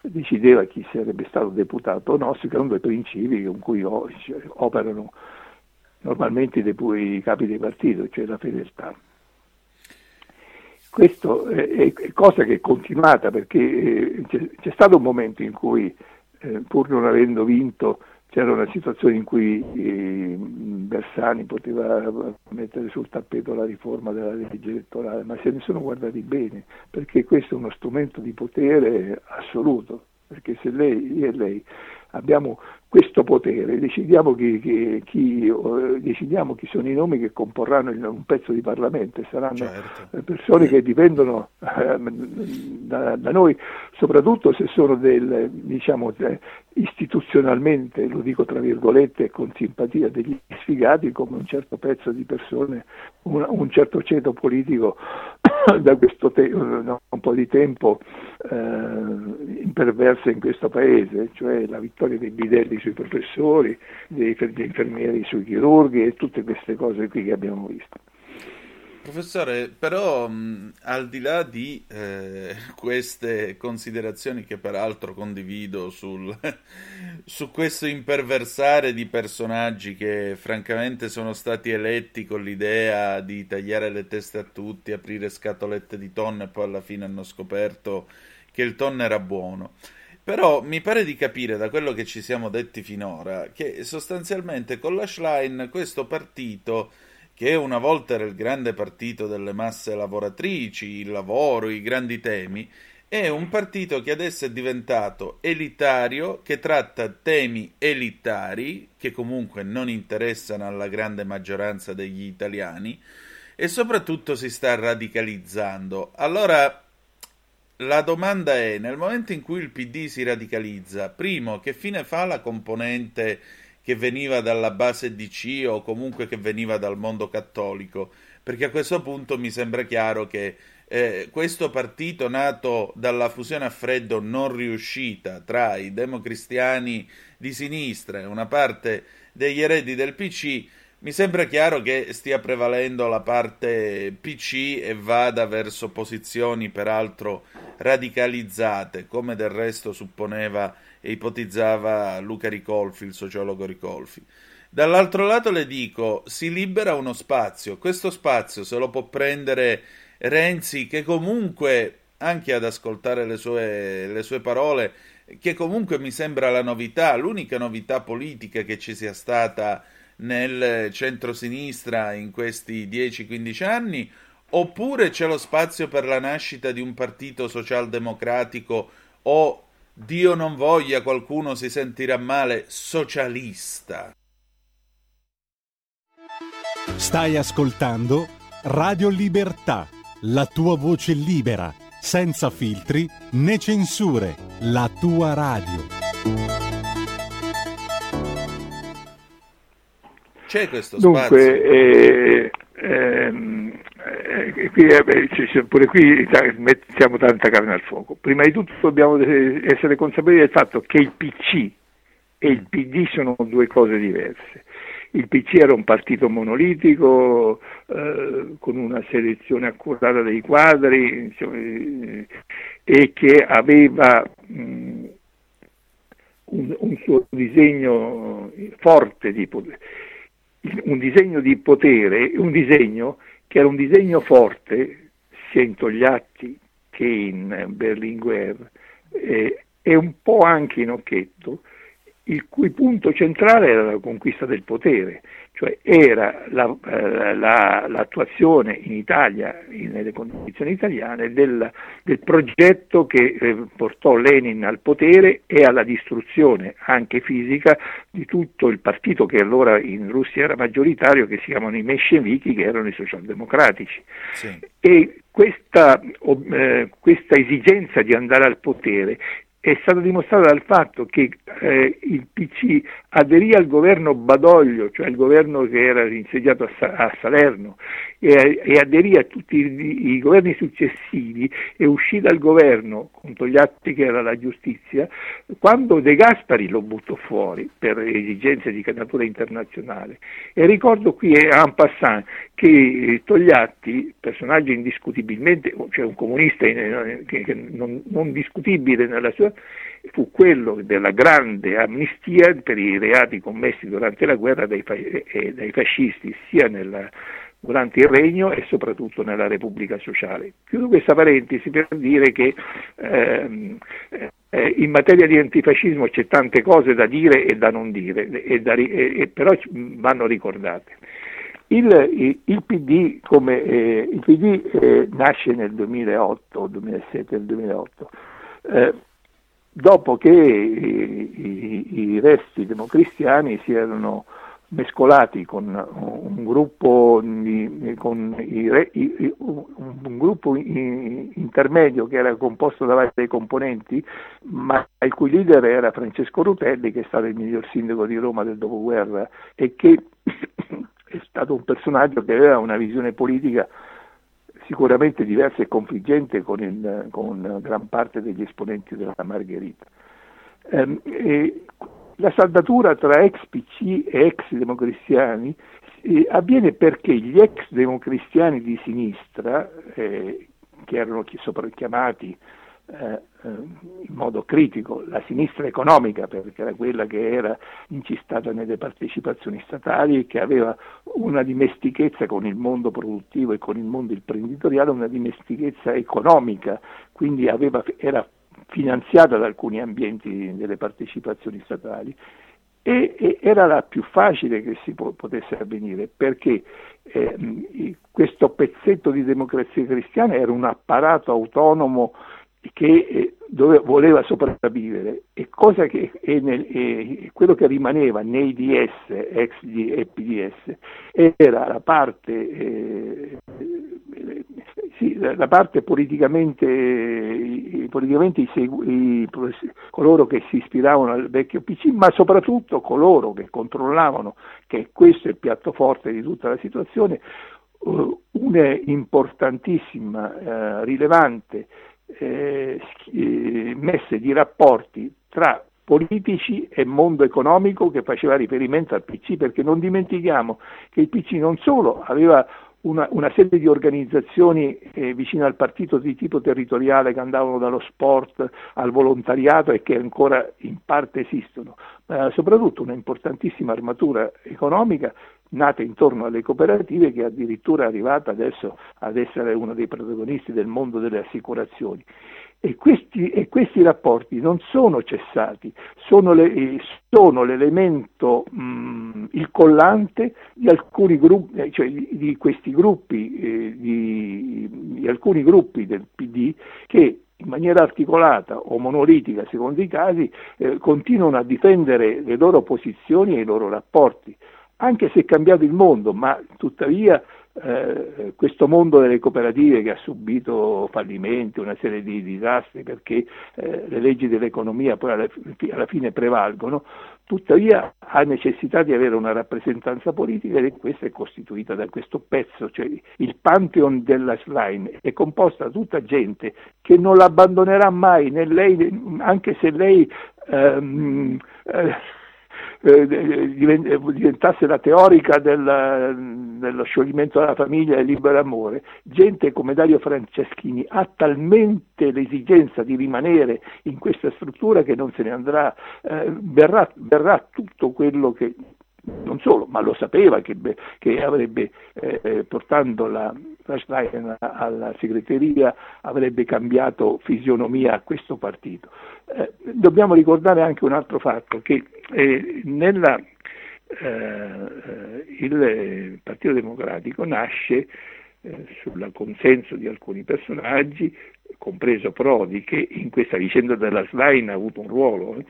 decideva chi sarebbe stato deputato o no secondo i principi con cui operano normalmente i capi dei partiti, cioè la fedeltà. Questo è, cosa che è continuata perché eh, c'è, stato un momento in cui, eh, pur non avendo vinto, c'era una situazione in cui eh, Bersani poteva mettere sul tappeto la riforma della legge elettorale, ma se ne sono guardati bene, perché questo è uno strumento di potere assoluto, perché se lei, lei abbiamo questo potere, decidiamo chi, chi, chi, decidiamo chi, sono i nomi che comporranno un pezzo di Parlamento e saranno certo. persone che dipendono eh, da, da, noi, soprattutto se sono del, diciamo, istituzionalmente, lo dico tra virgolette con simpatia, degli sfigati come un certo pezzo di persone, un, un certo ceto politico da questo te- un po' di tempo eh, imperversa in questo paese, cioè la vittoria dei bidelli sui professori, degli infermieri sui chirurghi e tutte queste cose qui che abbiamo visto. Professore, però mh, al di là di eh, queste considerazioni che peraltro condivido sul, su questo imperversare di personaggi che francamente sono stati eletti con l'idea di tagliare le teste a tutti, aprire scatolette di tonno e poi alla fine hanno scoperto che il tonno era buono. Però mi pare di capire da quello che ci siamo detti finora che sostanzialmente con la Schlein questo partito che una volta era il grande partito delle masse lavoratrici, il lavoro, i grandi temi, è un partito che adesso è diventato elitario, che tratta temi elitari, che comunque non interessano alla grande maggioranza degli italiani, e soprattutto si sta radicalizzando. Allora, la domanda è, nel momento in cui il PD si radicalizza, primo, che fine fa la componente che veniva dalla base DC o comunque che veniva dal mondo cattolico? Perché a questo punto mi sembra chiaro che eh, questo partito nato dalla fusione a freddo non riuscita tra i democristiani di sinistra e una parte degli eredi del PC, mi sembra chiaro che stia prevalendo la parte PC e vada verso posizioni peraltro radicalizzate, come del resto supponeva e ipotizzava Luca Ricolfi, il sociologo Ricolfi. Dall'altro lato le dico, si libera uno spazio, questo spazio se lo può prendere Renzi che comunque, anche ad ascoltare le sue, le sue parole, che comunque mi sembra la novità, l'unica novità politica che ci sia stata nel centro-sinistra in questi 10-15 anni, oppure c'è lo spazio per la nascita di un partito socialdemocratico o, Dio non voglia, qualcuno si sentirà male, socialista. Stai ascoltando Radio Libertà la tua voce libera, senza filtri né censure, la tua radio. C'è questo Dunque, spazio? Eh, ehm, eh, qui, eh, pure qui mettiamo tanta carne al fuoco. Prima di tutto dobbiamo essere consapevoli del fatto che il PC e il PD sono due cose diverse il PC era un partito monolitico eh, con una selezione accurata dei quadri insomma, eh, e che aveva mh, un, un, suo disegno forte di potere, un disegno di potere, un disegno che era un disegno forte sia in Togliatti che in Berlinguer eh, e un po' anche in Occhetto, il cui punto centrale era la conquista del potere, cioè era la, eh, la, l'attuazione in Italia, nelle condizioni italiane, del, del progetto che eh, portò Lenin al potere e alla distruzione anche fisica di tutto il partito che allora in Russia era maggioritario, che si chiamano i Menscevichi, che erano i socialdemocratici. Sì. E questa, eh, questa esigenza di andare al potere è stato dimostrato dal fatto che eh, il PC aderì al governo Badoglio, cioè il governo che era insediato a, Sa- a Salerno, e, e, aderì a tutti i, i, governi successivi e uscì dal governo, con Togliatti che era la giustizia, quando De Gaspari lo buttò fuori per esigenze di natura internazionale. E ricordo qui en passant che eh, Togliatti, personaggio indiscutibilmente, cioè un comunista in, che, che non, non discutibile nella sua fu quello della grande amnistia per i reati commessi durante la guerra dai, eh, dai fascisti, sia nella, durante il regno e soprattutto nella Repubblica Sociale. Chiudo questa parentesi per dire che ehm, eh, in materia di antifascismo c'è tante cose da dire e da non dire, e da, e, però vanno ricordate. Il, il, PD, come, eh, il PD eh, nasce nel 2008, 2007 2008, eh, dopo che i, i, i, resti democristiani si erano mescolati con un gruppo, con i, un gruppo intermedio che era composto da vari componenti, ma il cui leader era Francesco Rutelli, che è stato il miglior sindaco di Roma del dopoguerra e che è stato un personaggio che aveva una visione politica sicuramente diversa e confliggente con, il, con gran parte degli esponenti della Margherita. Eh, la saldatura tra ex PC e ex democristiani avviene perché gli ex democristiani di sinistra, eh, che erano chiamati eh, eh, in modo critico la sinistra economica, perché era quella che era incistata nelle partecipazioni statali e che aveva una dimestichezza con il mondo produttivo e con il mondo imprenditoriale, una dimestichezza economica, quindi aveva, era finanziata da alcuni ambienti delle partecipazioni statali. E, era la più facile che si po- potesse avvenire perché eh, questo pezzetto di democrazia cristiana era un apparato autonomo che eh, dove voleva sopravvivere e, che, e nel, e quello che rimaneva nei DS, ex e PDS, era la parte, eh, sì, la parte politicamente, politicamente i i, coloro che si ispiravano al vecchio PC, ma soprattutto coloro che controllavano, che questo è il piatto forte di tutta la situazione, uh, una importantissima, uh, rilevante eh, eh, messe di rapporti tra politici e mondo economico che faceva riferimento al PC, perché non dimentichiamo che il PC non solo aveva una, una serie di organizzazioni eh, vicine al partito di tipo territoriale che andavano dallo sport al volontariato e che ancora in parte esistono, ma soprattutto una importantissima armatura economica nata intorno alle cooperative che addirittura è arrivata adesso ad essere uno dei protagonisti del mondo delle assicurazioni. E questi, e questi rapporti non sono cessati, sono, le, sono l'elemento, mh, il collante di alcuni gruppi, eh, cioè di questi gruppi, eh, di, di alcuni gruppi del PD che in maniera articolata o monolitica, secondo i casi, eh, continuano a difendere le loro posizioni e i loro rapporti anche se è cambiato il mondo, ma tuttavia eh, questo mondo delle cooperative che ha subito fallimenti, una serie di disastri perché eh, le leggi dell'economia poi alla, alla, fine prevalgono, tuttavia ha necessità di avere una rappresentanza politica e questa è costituita da questo pezzo, cioè il pantheon della Slime è composta da tutta gente che non l'abbandonerà mai, lei, anche se lei ehm, eh, eh, diventasse la teorica del, dello scioglimento della famiglia e il libero amore, gente come Dario Franceschini ha talmente l'esigenza di rimanere in questa struttura che non se ne andrà, eh, verrà, verrà tutto quello che non solo, ma lo sapeva che, che avrebbe, eh, eh portando la, Schlein alla segreteria, avrebbe cambiato fisionomia a questo partito. Eh, dobbiamo ricordare anche un altro fatto, che eh, nella, eh, il Partito Democratico nasce eh, sul consenso di alcuni personaggi, compreso Prodi, che in questa vicenda della Schlein ha avuto un ruolo,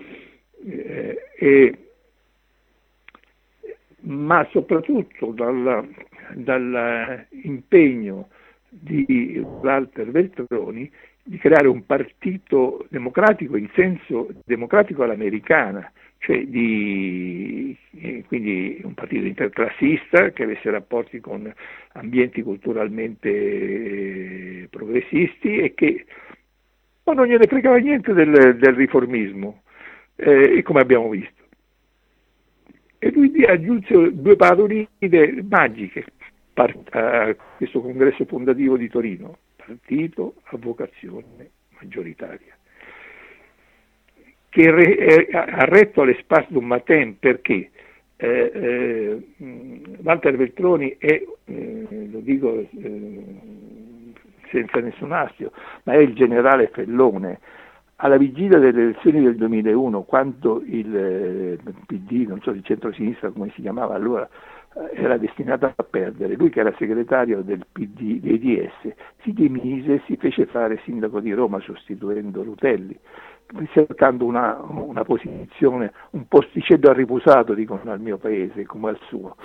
e ma soprattutto dall'impegno di Walter Veltroni di creare un partito democratico in senso democratico all'americana, cioè di, eh, quindi un partito interclassista che avesse rapporti con ambienti culturalmente eh, progressisti e che ma non gliene fregava niente del, del riformismo, eh, come abbiamo visto e lui aggiunse due paroline magiche. A questo congresso fondativo di Torino, partito a vocazione maggioritaria, che ha retto alle spasse d'un matin perché eh, eh, Walter Veltroni è, eh, lo dico eh, senza nessun astio, ma è il generale Fellone, alla vigilia delle elezioni del 2001, quando il eh, PD, non so di centro-sinistra come si chiamava allora, eh, era destinato a perdere, lui che era segretario del PD, dei DS, si dimise e si fece fare sindaco di Roma sostituendo Rutelli, cercando una, una posizione, un posticetto arripusato, dicono al mio paese, come al suo.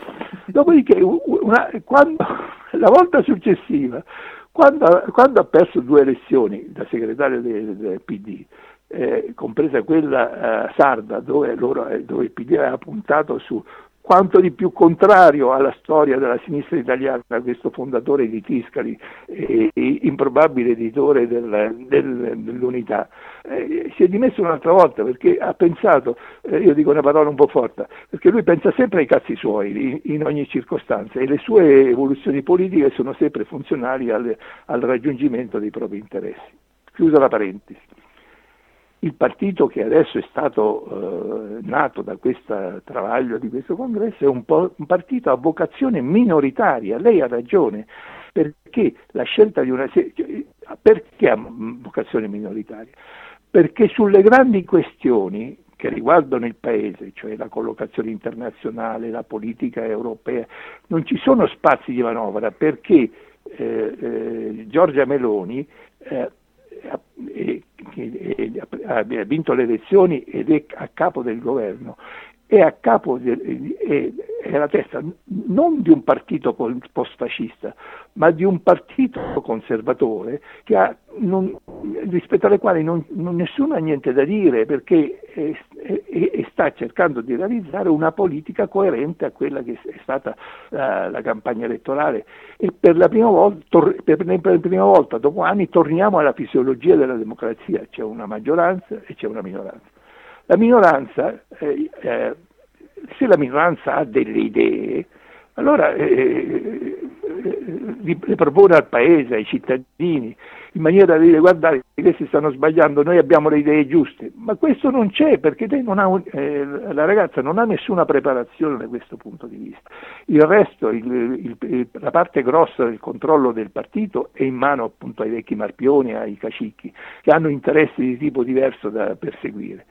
Dopodiché, una, quando, la volta successiva, quando, quando, ha perso due elezioni da segretario del, del PD, eh, compresa quella eh, sarda dove, loro, eh, dove, il PD aveva puntato su quanto di più contrario alla storia della sinistra italiana, questo fondatore di Tiscali e, e improbabile editore del, del, dell'unità, eh, si è dimesso un'altra volta perché ha pensato, eh, io dico una parola un po' forte, perché lui pensa sempre ai cazzi suoi in, in ogni circostanza e le sue evoluzioni politiche sono sempre funzionali al, al raggiungimento dei propri interessi. Chiusa la parentesi il partito che adesso è stato eh, nato da questo travaglio di questo congresso è un, un, partito a vocazione minoritaria, lei ha ragione, perché la scelta di una cioè, perché ha vocazione minoritaria? Perché sulle grandi questioni che riguardano il Paese, cioè la collocazione internazionale, la politica europea, non ci sono spazi di manovra perché eh, eh, Giorgia Meloni eh, ha vinto le elezioni ed è a capo del governo, è a capo, de, è, è alla testa non di un partito post-fascista, ma di un partito conservatore ha, non, rispetto alle quali non, non, nessuno ha niente da dire perché è, è, sta cercando di realizzare una politica coerente a quella che è stata la, la campagna elettorale e per la, volta, tor, per, per la prima volta dopo anni torniamo alla fisiologia della democrazia, c'è una maggioranza e c'è una minoranza. La minoranza, eh, eh, se la minoranza ha delle idee, allora eh, eh, eh le propone al Paese, ai cittadini, in maniera da dire guardate questi stanno sbagliando, noi abbiamo le idee giuste, ma questo non c'è perché ha, eh, la ragazza non ha nessuna preparazione da questo punto di vista. Il resto, il, il, la parte grossa del controllo del partito è in mano appunto ai vecchi marpioni, ai cacicchi, che hanno interessi di tipo diverso da perseguire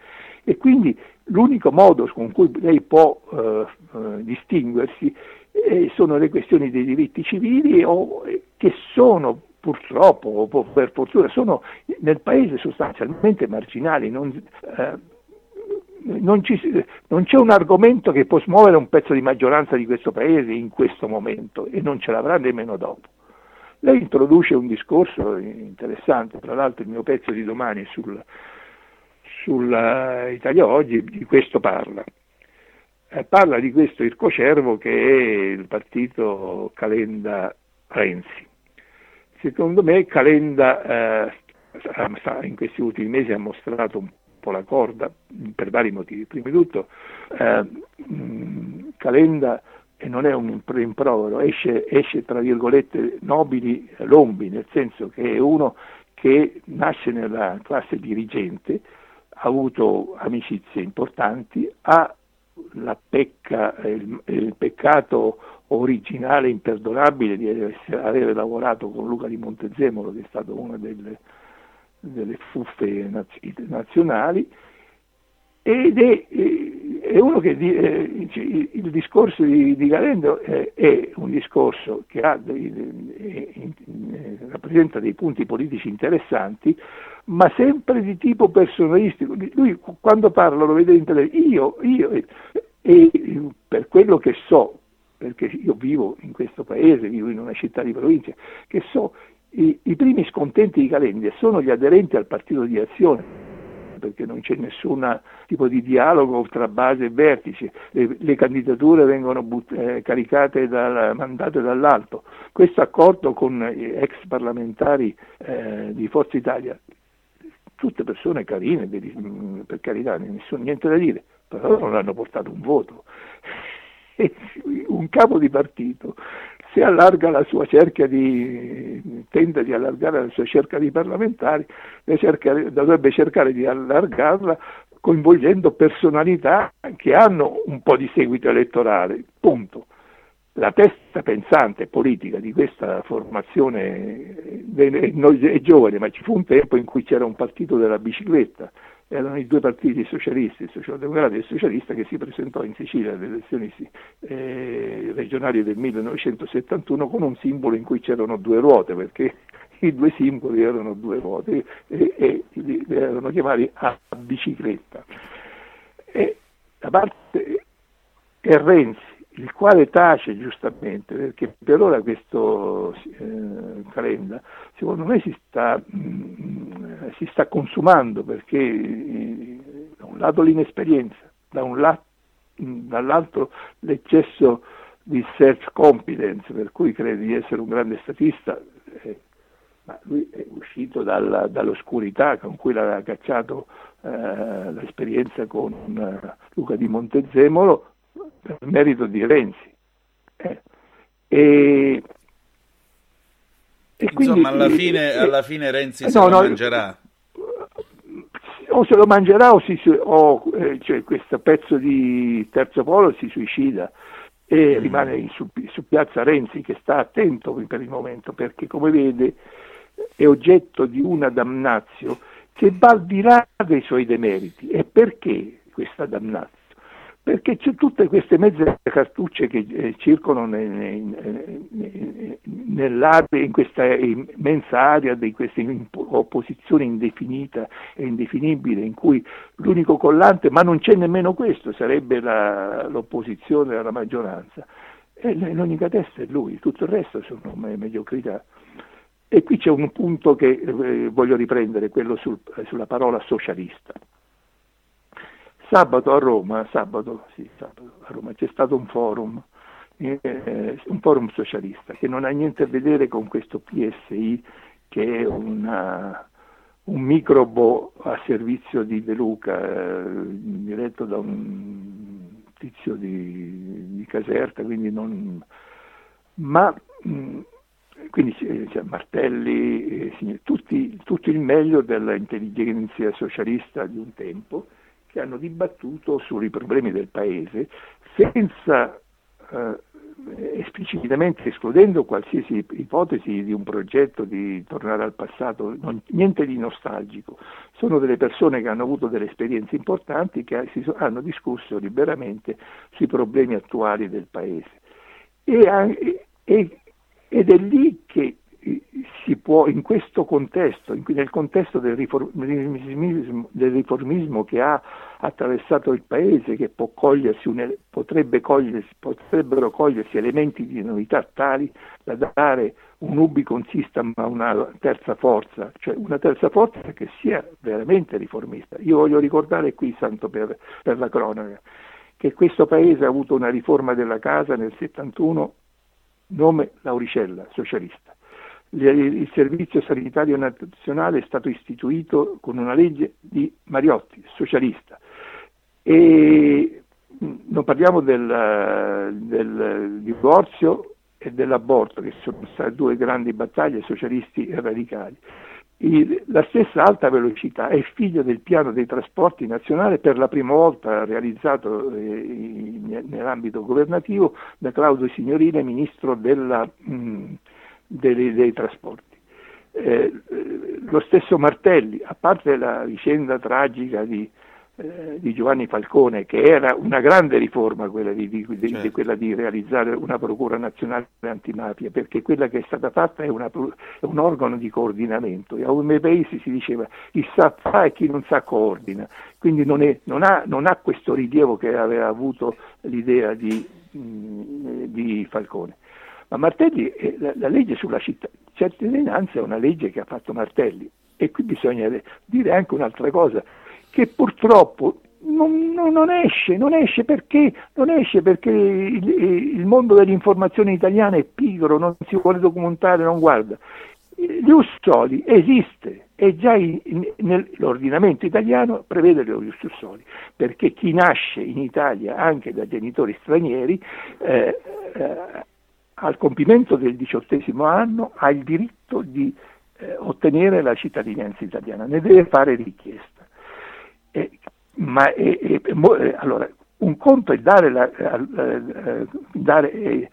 e quindi l'unico modo con cui lei può eh, eh, distinguersi eh, sono le questioni dei diritti civili o, eh, che sono purtroppo o per fortuna sono nel paese sostanzialmente marginali. Non, eh, non, ci, non, c'è un argomento che può smuovere un pezzo di maggioranza di questo paese in questo momento e non ce l'avrà nemmeno dopo. Lei introduce un discorso interessante, tra l'altro il mio pezzo di domani sul, sulla Italia Oggi di questo parla. Eh, parla di questo Ircocervo che è il partito Calenda Renzi. Secondo me Calenda eh, in questi ultimi mesi ha mostrato un po' la corda per vari motivi. Prima di tutto eh, Calenda e non è un rimprovero, esce, esce tra virgolette nobili lombi, nel senso che è uno che nasce nella classe dirigente, avuto amicizie importanti, ha pecca, il, il peccato originale imperdonabile di essere, aver lavorato con Luca di Montezemolo, che è stato una delle, delle fuffe nazionali, ed è, è uno che eh, il discorso di, di Galendo è, è, un discorso che ha dei, dei, rappresenta dei punti politici interessanti, ma sempre di tipo personalistico. Lui quando parla lo vedete in televisione, io, io, e, e per quello che so, perché io vivo in questo paese, vivo in una città di provincia, che so, i, i primi scontenti di Calenda sono gli aderenti al partito di azione perché non c'è nessun tipo di dialogo tra base e vertice, le, le candidature vengono but- eh, caricate dal, mandate dall'alto. Questo accordo con ex parlamentari eh, di Forza Italia, tutte persone carine, per carità, nessun, niente da dire, però non hanno portato un voto. un capo di partito se allarga la sua cerchia di, tende di allargare la sua cerca di parlamentari, cerca, dovrebbe cercare di allargarla coinvolgendo personalità che hanno un po' di seguito elettorale, punto. La testa pensante politica di questa formazione è giovane, ma ci fu un tempo in cui c'era un partito della bicicletta, erano i due partiti socialisti, il socialdemocratico e il socialista, che si presentò in Sicilia alle elezioni eh, regionali del 1971 con un simbolo in cui c'erano due ruote, perché i due simboli erano due ruote e, e, e erano chiamati a bicicletta. E da parte è Renzi, il quale tace giustamente, perché per ora questo eh, Calenda secondo me si sta, mh, mm, si sta consumando perché eh, da un lato l'inesperienza, da un lato, dall'altro l'eccesso di self-confidence, per cui crede di essere un grande statista, eh, ma lui è uscito dalla, dall'oscurità con cui l'aveva cacciato eh, l'esperienza con uh, Luca di Montezemolo per merito di Renzi. Eh. E, e Insomma, alla, fine, alla fine Renzi eh, se no, lo no, mangerà. O se lo mangerà o, si, o eh, cioè, questo pezzo di terzo polo si suicida e mm. rimane su, su, piazza Renzi che sta attento per il momento perché come vede è oggetto di una damnazio che va al di là dei suoi demeriti. E perché questa damnazio? Perché c'è tutte queste mezze cartucce che eh, circolano nei, nei, nei, in questa immensa area di questa opposizione indefinita e indefinibile in cui l'unico collante, ma non c'è nemmeno questo, sarebbe la, l'opposizione alla maggioranza. E l'unica testa è lui, tutto il resto sono mediocrità. E qui c'è un punto che eh, voglio riprendere, quello sul, sulla parola socialista. Sabato a Roma, sabato, sì, sabato a Roma c'è stato un forum eh, un forum socialista che non ha niente a vedere con questo PSI che è una, un microbo a servizio di De Luca, eh, diretto da un tizio di, di Caserta, quindi non, ma mh, quindi cioè, Martelli, eh, tutti, tutto il meglio dell'intelligenza socialista di un tempo che hanno dibattuto sui problemi del paese senza eh, esplicitamente escludendo qualsiasi ipotesi di un progetto di tornare al passato, non, niente di nostalgico. Sono delle persone che hanno avuto delle esperienze importanti che si, hanno discusso liberamente sui problemi attuali del Paese. E, e, ed è lì che si può, in questo contesto, nel contesto del riformismo, del riformismo, che ha attraversato il Paese, che cogliersi, potrebbe cogliersi, potrebbero cogliersi elementi di novità tali da dare un ubicon system a una terza forza, cioè una terza forza che sia veramente riformista. Io voglio ricordare qui, santo per, per la cronaca, che questo Paese ha avuto una riforma della casa nel 71, nome Lauricella, socialista il servizio sanitario nazionale è stato istituito con una legge di Mariotti, socialista. E non parliamo del, del divorzio e dell'aborto, che sono state due grandi battaglie socialisti e radicali. la stessa alta velocità è figlio del piano dei trasporti nazionale per la prima volta realizzato eh, nell'ambito governativo da Claudio Signorile, ministro della, mh, dei, dei trasporti. Eh, lo stesso Martelli, a parte la vicenda tragica di, eh, di, Giovanni Falcone, che era una grande riforma quella di, di, certo. quella di, realizzare una procura nazionale antimafia, perché quella che è stata fatta è, una, è un organo di coordinamento e a un paesi si diceva chi sa fa e chi non sa coordina, quindi non, è, non, ha, non ha, questo rilievo che aveva avuto l'idea di, Falcone. Ma Martelli, eh, la, la legge sulla cittadinanza è una legge che ha fatto Martelli e qui bisogna dire anche un'altra cosa, che purtroppo non, non, esce, non esce perché, non esce perché il, il, mondo dell'informazione italiana è pigro, non si vuole documentare, non guarda. Gli ussoli esiste e già in, in, nell'ordinamento italiano prevede gli ussoli, perché chi nasce in Italia anche da genitori stranieri eh, eh, al compimento del diciottesimo anno ha il diritto di eh, ottenere la cittadinanza italiana, ne deve fare richiesta. Eh, ma è, è, è, allora, un conto è dare, la, eh, dare eh,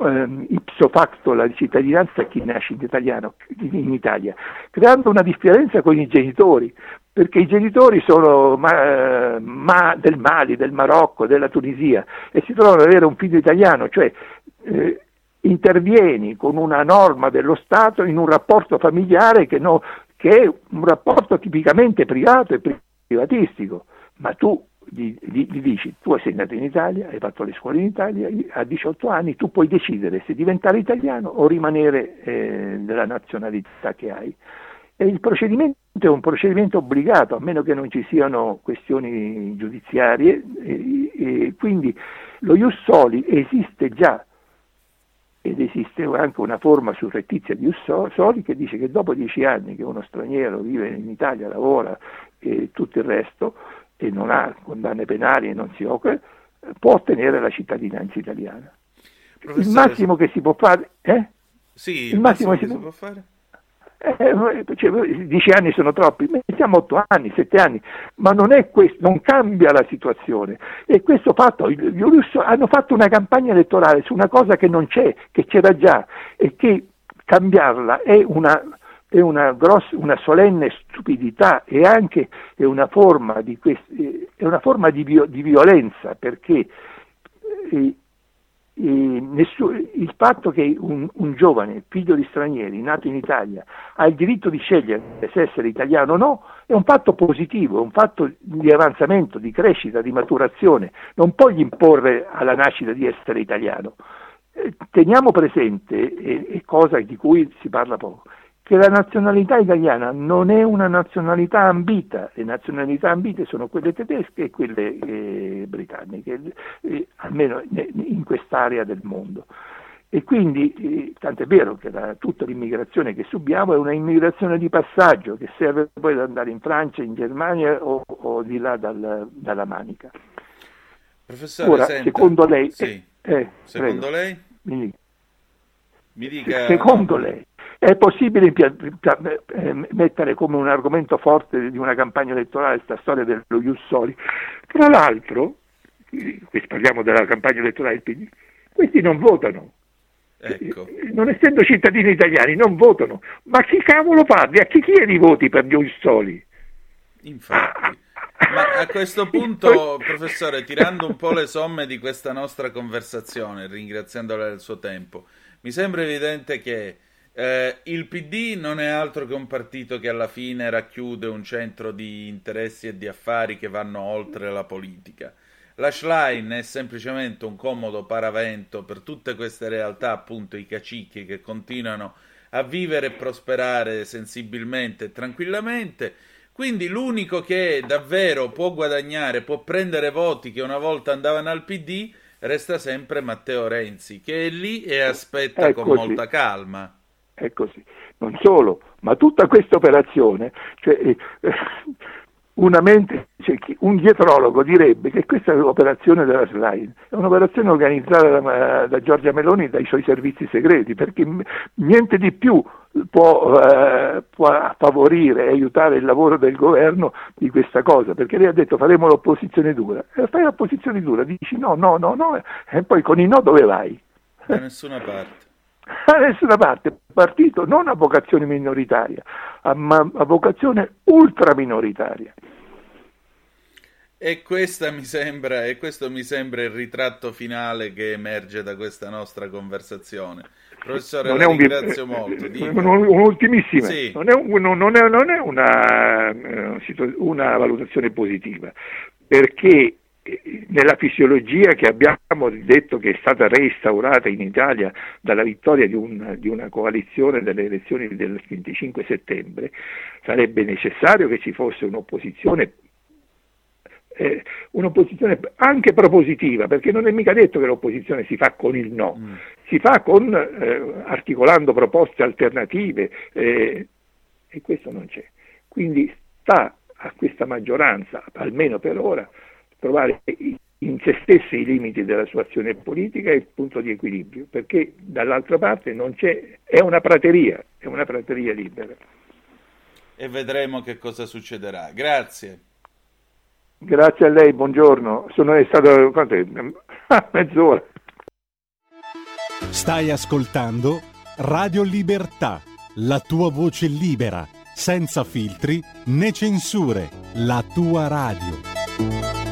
ehm, ipso facto la cittadinanza a chi nasce in, italiano, in, Italia, creando una differenza con i genitori, perché i genitori sono ma, ma del Mali, del Marocco, della Tunisia e si trovano ad avere un figlio italiano, cioè eh, intervieni con una norma dello Stato in un rapporto familiare che, no, che è un rapporto tipicamente privato e privatistico, ma tu gli, gli, gli, dici tu sei nato in Italia, hai fatto le scuole in Italia, a 18 anni tu puoi decidere se diventare italiano o rimanere eh, nazionalità che hai. E il procedimento è un procedimento obbligato, a meno che non ci siano questioni giudiziarie, e, e quindi lo Ius Soli esiste già ed esiste anche una forma surrettizia di Ussoli che dice che dopo dieci anni che uno straniero vive in Italia, lavora e tutto il resto e non ha condanne penali e non si occupa, può ottenere la cittadinanza italiana. Professore, il massimo che si può fare... Eh? Sì, il, il massimo, massimo che si può, può fare? Eh, cioè, dieci anni sono troppi, mettiamo otto anni, sette anni, ma non questo, non cambia la situazione. E questo fatto, gli Urus hanno fatto una campagna elettorale su una cosa che non c'è, che c'era già, e che cambiarla è una, è una, grossa, una solenne stupidità e anche è una forma di, quest, è una forma di, di violenza, perché eh, il fatto che un, un, giovane figlio di stranieri nato in Italia ha il diritto di scegliere se essere italiano o no è un fatto positivo, è un fatto di avanzamento, di crescita, di maturazione, non puoi imporre alla nascita di essere italiano. Eh, teniamo presente, e, cosa di cui si parla poco, che la nazionalità italiana non è una nazionalità ambita, le nazionalità ambite sono quelle tedesche e quelle eh, britanniche, eh, almeno in quest'area del mondo. E quindi, eh, tant'è vero che la, tutta l'immigrazione che subiamo è una immigrazione di passaggio che serve poi ad andare in Francia, in Germania o, o di là dal, dalla Manica. Professore, Ora, senta, secondo lei... Sì. Eh, secondo prego, lei? Mi, mi dica... Secondo lei è possibile eh, mettere come un argomento forte di una campagna elettorale questa storia dello Ius Soli. Tra l'altro, qui parliamo della campagna elettorale del PD, questi non votano. Ecco. Non essendo cittadini italiani, non votano. Ma chi cavolo parli? A chi chiedi i voti per gli Ius Soli? Infatti. Ma a questo punto, professore, tirando un po' le somme di questa nostra conversazione, ringraziandola del suo tempo, mi sembra evidente che eh, il PD non è altro che un partito che alla fine racchiude un centro di interessi e di affari che vanno oltre la politica. La Schlein è semplicemente un comodo paravento per tutte queste realtà, appunto i cacichi che continuano a vivere e prosperare sensibilmente e tranquillamente. Quindi l'unico che davvero può guadagnare, può prendere voti che una volta andavano al PD, resta sempre Matteo Renzi, che è lì e aspetta Eccoci. con molta calma. È così. Non solo, ma tutta questa operazione, cioè, eh, mente, cioè, un dietrologo direbbe che questa è l'operazione della slide, è un'operazione organizzata da, da Giorgia Meloni e dai suoi servizi segreti, perché niente di più può, eh, può, favorire e aiutare il lavoro del governo di questa cosa, perché lei ha detto faremo l'opposizione dura, e fai l'opposizione dura, dici no, no, no, no, e poi con i no dove vai? Da nessuna parte da nessuna parte, partito non a vocazione minoritaria, ma a vocazione ultraminoritaria. E, mi sembra, e questo mi sembra il ritratto finale che emerge da questa nostra conversazione. Professore, non la ringrazio un, molto. Un'ultimissima, sì. non, è, non, è, non è una, eh, una valutazione positiva, perché nella fisiologia che abbiamo detto che è stata reinstaurata in Italia dalla vittoria di, un, di, una coalizione delle elezioni del 25 settembre, sarebbe necessario che ci fosse un'opposizione, eh, un'opposizione anche propositiva, perché non è mica detto che l'opposizione si fa con il no, mm. si fa con, eh, articolando proposte alternative eh, e questo non c'è. Quindi sta a questa maggioranza, almeno per ora, trovare in se stessi i limiti della sua azione politica e il punto di equilibrio, perché dall'altra parte non c'è, è una prateria, è una prateria libera. E vedremo che cosa succederà. Grazie. Grazie a lei, buongiorno. Sono stato quant'è? mezz'ora. Stai ascoltando Radio Libertà, la tua voce libera, senza filtri né censure, la tua radio.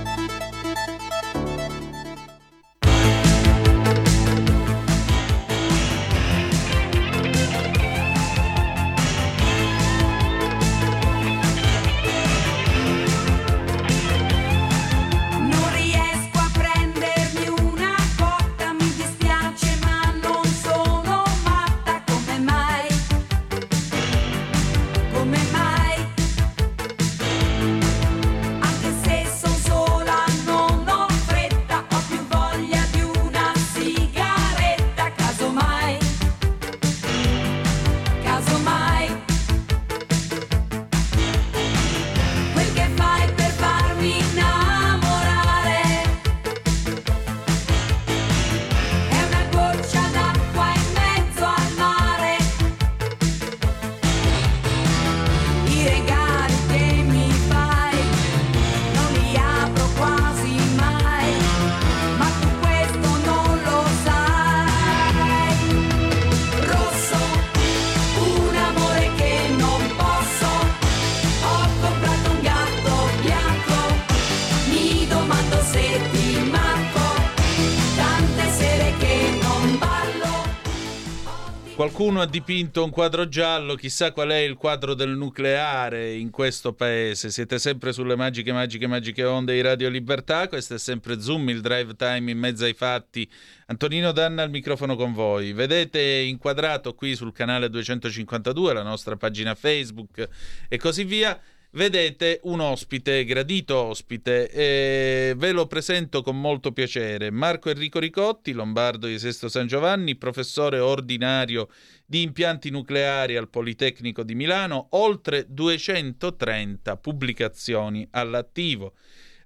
Qualcuno ha dipinto un quadro giallo, chissà qual è il quadro del nucleare in questo paese. Siete sempre sulle magiche, magiche, magiche onde di Radio Libertà. Questo è sempre Zoom, il drive time in mezzo ai fatti. Antonino Danna al microfono con voi. Vedete inquadrato qui sul canale 252, la nostra pagina Facebook e così via vedete un ospite, gradito ospite, e ve lo presento con molto piacere. Marco Enrico Ricotti, lombardo di Sesto San Giovanni, professore ordinario di impianti nucleari al Politecnico di Milano, oltre 230 pubblicazioni all'attivo.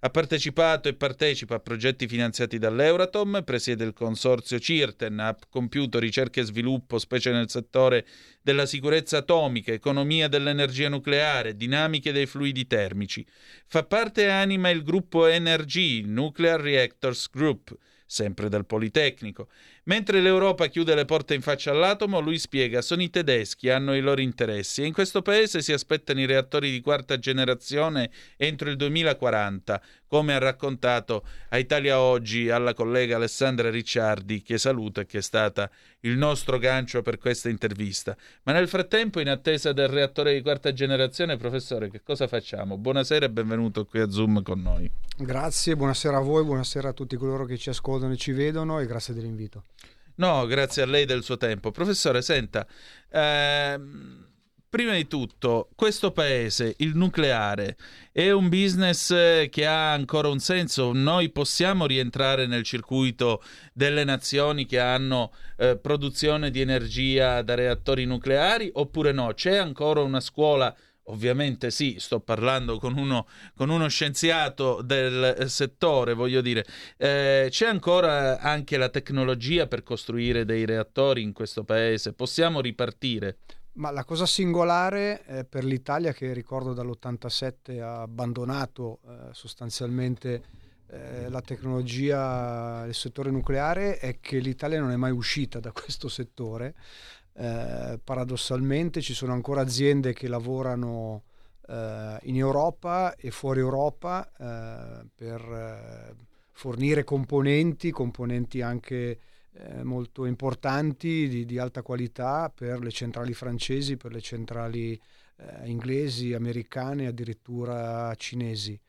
Ha partecipato e partecipa a progetti finanziati dall'Euratom, presiede il consorzio CIRTEN, ha compiuto ricerche e sviluppo, specie nel settore della sicurezza atomica, economia dell'energia nucleare, dinamiche dei fluidi termici. Fa parte e anima il gruppo NRG, Nuclear Reactors Group, sempre del Politecnico. Mentre l'Europa chiude le porte in faccia all'atomo, lui spiega: sono i tedeschi, hanno i loro interessi e in questo paese si aspettano i reattori di quarta generazione entro il 2040, come ha raccontato a Italia Oggi alla collega Alessandra Ricciardi, che saluto e che è stata il nostro gancio per questa intervista. Ma nel frattempo, in attesa del reattore di quarta generazione, professore, che cosa facciamo? Buonasera e benvenuto qui a Zoom con noi. Grazie, buonasera a voi, buonasera a tutti coloro che ci ascoltano e ci vedono e grazie dell'invito. No, grazie a lei del suo tempo. Professore, senta, ehm, prima di tutto, questo paese, il nucleare, è un business che ha ancora un senso? Noi possiamo rientrare nel circuito delle nazioni che hanno eh, produzione di energia da reattori nucleari oppure no? C'è ancora una scuola Ovviamente sì, sto parlando con uno, con uno scienziato del settore, voglio dire. Eh, c'è ancora anche la tecnologia per costruire dei reattori in questo paese? Possiamo ripartire? Ma la cosa singolare eh, per l'Italia, che ricordo dall'87 ha abbandonato eh, sostanzialmente eh, la tecnologia del settore nucleare, è che l'Italia non è mai uscita da questo settore. Eh, paradossalmente ci sono ancora aziende che lavorano eh, in Europa e fuori Europa eh, per eh, fornire componenti, componenti anche eh, molto importanti di, di, alta qualità per le centrali francesi, per le centrali inglesi, americane, addirittura cinesi.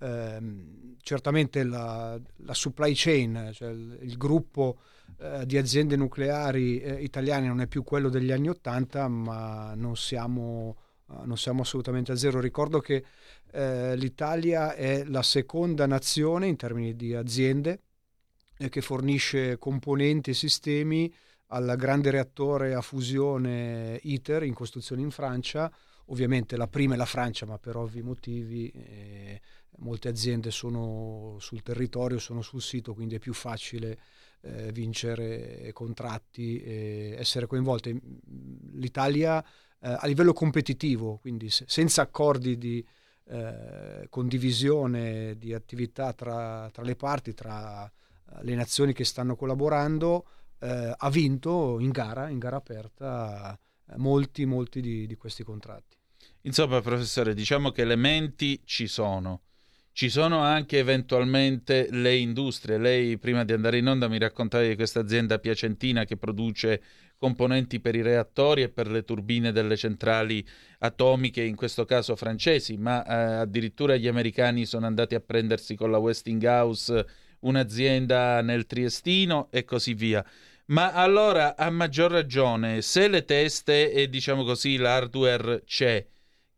Ehm, certamente la, la, supply chain, cioè il, il gruppo eh, di aziende nucleari eh, italiane non è più quello degli anni Ottanta, ma non siamo, uh, non siamo, assolutamente a zero. Ricordo che eh, l'Italia è la seconda nazione in termini di aziende eh, che fornisce componenti e sistemi al grande reattore a fusione ITER in costruzione in Francia. Ovviamente la prima è la Francia, ma per ovvi motivi eh, molte aziende sono sul territorio, sono sul sito, quindi è più facile eh, vincere contratti e essere coinvolte. L'Italia eh, a livello competitivo, quindi se, senza accordi di eh, condivisione di attività tra, tra, le parti, tra eh, le nazioni che stanno collaborando, eh, ha vinto in gara, in gara aperta, molti, molti di, di questi contratti. Insomma, professore, diciamo che elementi ci sono ci sono anche eventualmente le industrie. Lei prima di andare in onda mi raccontava di questa azienda piacentina che produce componenti per i reattori e per le turbine delle centrali atomiche, in questo caso francesi, ma eh, addirittura gli americani sono andati a prendersi con la Westinghouse un'azienda nel Triestino e così via. Ma allora, a maggior ragione, se le teste e diciamo così l'hardware c'è,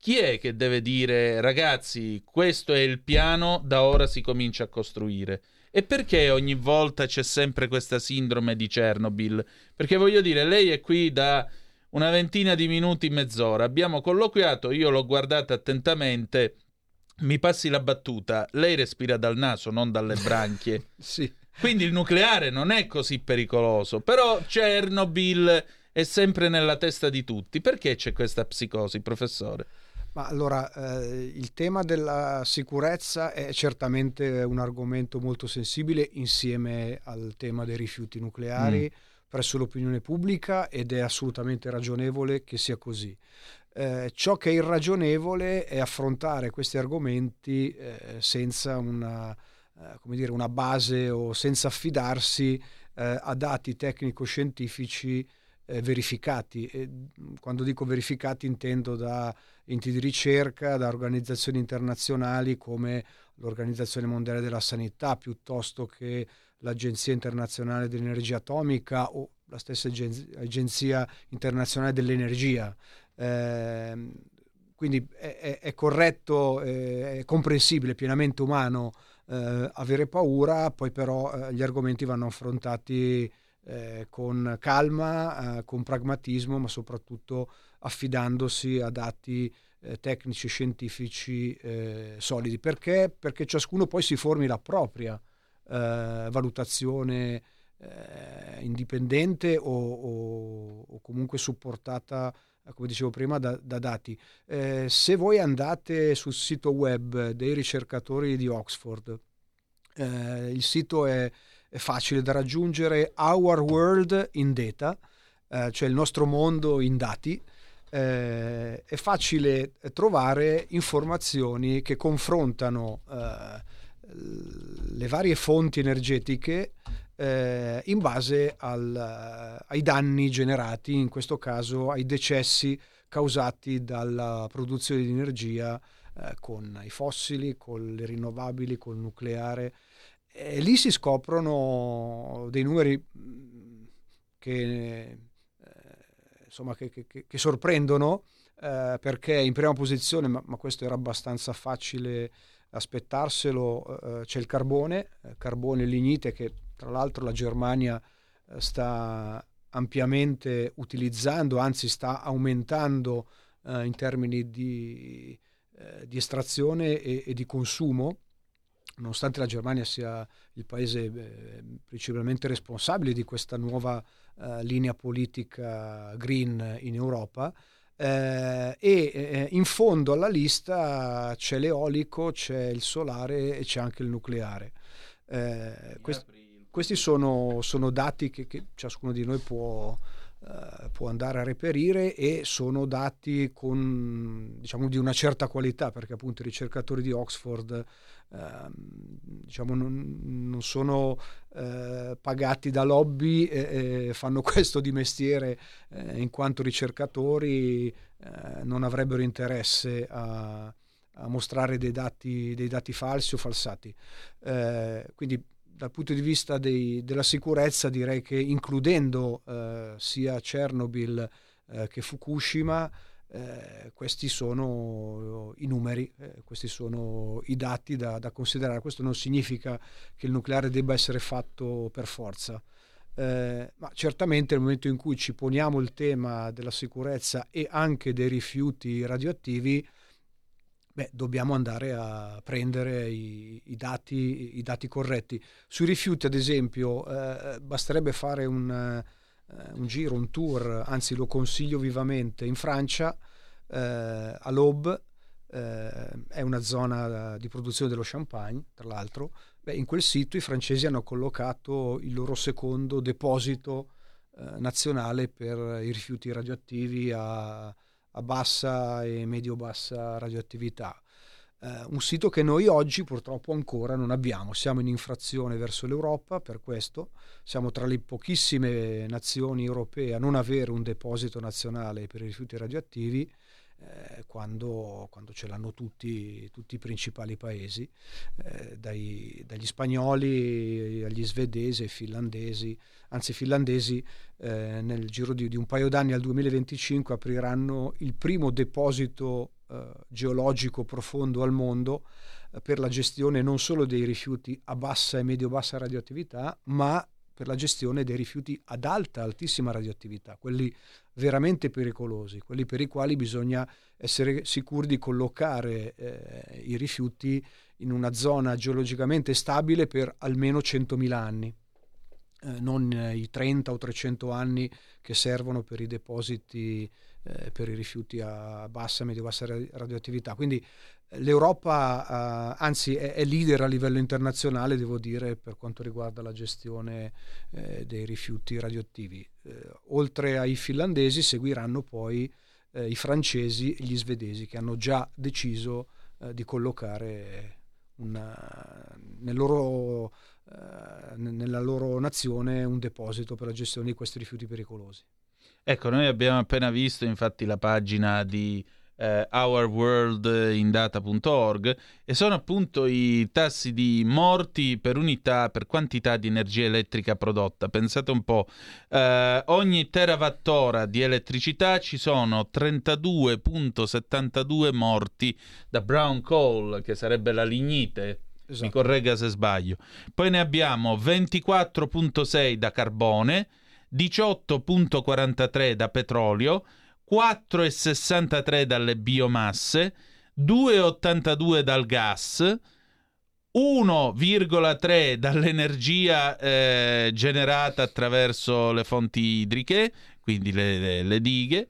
chi è che deve dire ragazzi questo è il piano, da ora si comincia a costruire? E perché ogni volta c'è sempre questa sindrome di Chernobyl? Perché voglio dire, lei è qui da una ventina di minuti, mezz'ora, abbiamo colloquiato, io l'ho guardata attentamente, mi passi la battuta, lei respira dal naso, non dalle branchie. sì. Quindi il nucleare non è così pericoloso, però Chernobyl è sempre nella testa di tutti. Perché c'è questa psicosi, professore? Ma allora, eh, il tema della sicurezza è certamente un argomento molto sensibile insieme al tema dei rifiuti nucleari mm. presso l'opinione pubblica ed è assolutamente ragionevole che sia così. Eh, ciò che è irragionevole è affrontare questi argomenti eh, senza una, eh, dire, una, base o senza affidarsi eh, a dati tecnico-scientifici eh, verificati. E, quando dico verificati intendo da enti di ricerca, da organizzazioni internazionali come l'Organizzazione Mondiale della Sanità, piuttosto che l'Agenzia Internazionale dell'Energia Atomica o la stessa Agenzia Internazionale dell'Energia. Eh, quindi è, è corretto, è comprensibile, pienamente umano eh, avere paura, poi però eh, gli argomenti vanno affrontati eh, con calma, eh, con pragmatismo, ma soprattutto affidandosi a dati eh, tecnici e scientifici eh, solidi. Perché? Perché ciascuno poi si formi la propria valutazione indipendente o, o, o comunque supportata come dicevo prima, da, da dati. Eh, se voi andate sul sito web dei ricercatori di Oxford, eh, il sito è, facile da raggiungere, Our World in Data, eh, cioè il nostro mondo in dati. Eh, è facile trovare informazioni che confrontano eh, le varie fonti energetiche eh, in base al, eh, ai danni generati, in questo caso ai decessi causati dalla produzione di energia eh, con i fossili, con le rinnovabili, col nucleare. E lì si scoprono dei numeri mm, che, eh, insomma, che, che, che sorprendono eh, perché in prima posizione, ma, ma, questo era abbastanza facile aspettarselo, eh, c'è il carbone, carbone lignite che tra l'altro la Germania eh, sta ampiamente utilizzando, anzi sta aumentando eh, in termini di, eh, di estrazione e, e, di consumo, nonostante la Germania sia il paese eh, principalmente responsabile di questa nuova eh, linea politica green in Europa. Eh, e in fondo alla lista c'è l'eolico, c'è il solare e c'è anche il nucleare. Quest- questi sono, sono dati che, che, ciascuno di noi può, uh, può, andare a reperire e sono dati con, diciamo, di una certa qualità, perché appunto i ricercatori di Oxford diciamo, non, non sono uh, pagati da lobby e, fanno questo di mestiere eh, in quanto ricercatori non avrebbero interesse a, a mostrare dei dati, dei dati falsi o falsati. quindi dal punto di vista dei, della sicurezza direi che includendo eh, sia Chernobyl eh, che Fukushima eh, questi sono i numeri, eh, questi sono i dati da, da, considerare. Questo non significa che il nucleare debba essere fatto per forza, eh, ma certamente nel momento in cui ci poniamo il tema della sicurezza e anche dei rifiuti radioattivi, beh, dobbiamo andare a prendere i, i, dati, i, dati, corretti. Sui rifiuti, ad esempio, eh, basterebbe fare un, eh, un, giro, un tour, anzi lo consiglio vivamente, in Francia, eh, a l'Aube, eh, è una zona di produzione dello champagne, tra l'altro. Beh, in quel sito i francesi hanno collocato il loro secondo deposito eh, nazionale per i rifiuti radioattivi a a bassa e medio-bassa radioattività. Eh, un sito che noi oggi purtroppo ancora non abbiamo. Siamo in infrazione verso l'Europa per questo, siamo tra le pochissime nazioni europee a non avere un deposito nazionale per i rifiuti radioattivi eh, quando, quando, ce l'hanno tutti, tutti i principali paesi, eh, dai, dagli spagnoli agli svedesi ai finlandesi, anzi i finlandesi eh, nel giro di, di, un paio d'anni al 2025 apriranno il primo deposito eh, geologico profondo al mondo eh, per la gestione non solo dei rifiuti a bassa e medio-bassa radioattività, ma per la gestione dei rifiuti ad alta, altissima radioattività, quelli veramente pericolosi, quelli per i quali bisogna essere sicuri di collocare eh, i rifiuti in una zona geologicamente stabile per almeno 100.000 anni. Eh, non i 30 o 300 anni che servono per i depositi eh, per i rifiuti a bassa, medio-bassa radioattività. Quindi L'Europa, eh, anzi, è, è, leader a livello internazionale, devo dire, per quanto riguarda la gestione eh, dei rifiuti radioattivi. Eh, oltre ai finlandesi seguiranno poi eh, i francesi e gli svedesi che hanno già deciso eh, di collocare una, nel loro, eh, nella loro nazione un deposito per la gestione di questi rifiuti pericolosi. Ecco, noi abbiamo appena visto infatti la pagina di eh, ourworldindata.org e sono appunto i tassi di morti per unità, per quantità di energia elettrica prodotta. Pensate un po', eh, ogni terawattora di elettricità ci sono 32.72 morti da brown coal, che sarebbe la lignite. Esatto. Mi corregga se sbaglio. Poi ne abbiamo 24.6 da carbone, 18.43 da petrolio, 4,63 dalle biomasse, 2,82 dal gas, 1,3 dall'energia eh, generata attraverso le fonti idriche, quindi le, le, le dighe,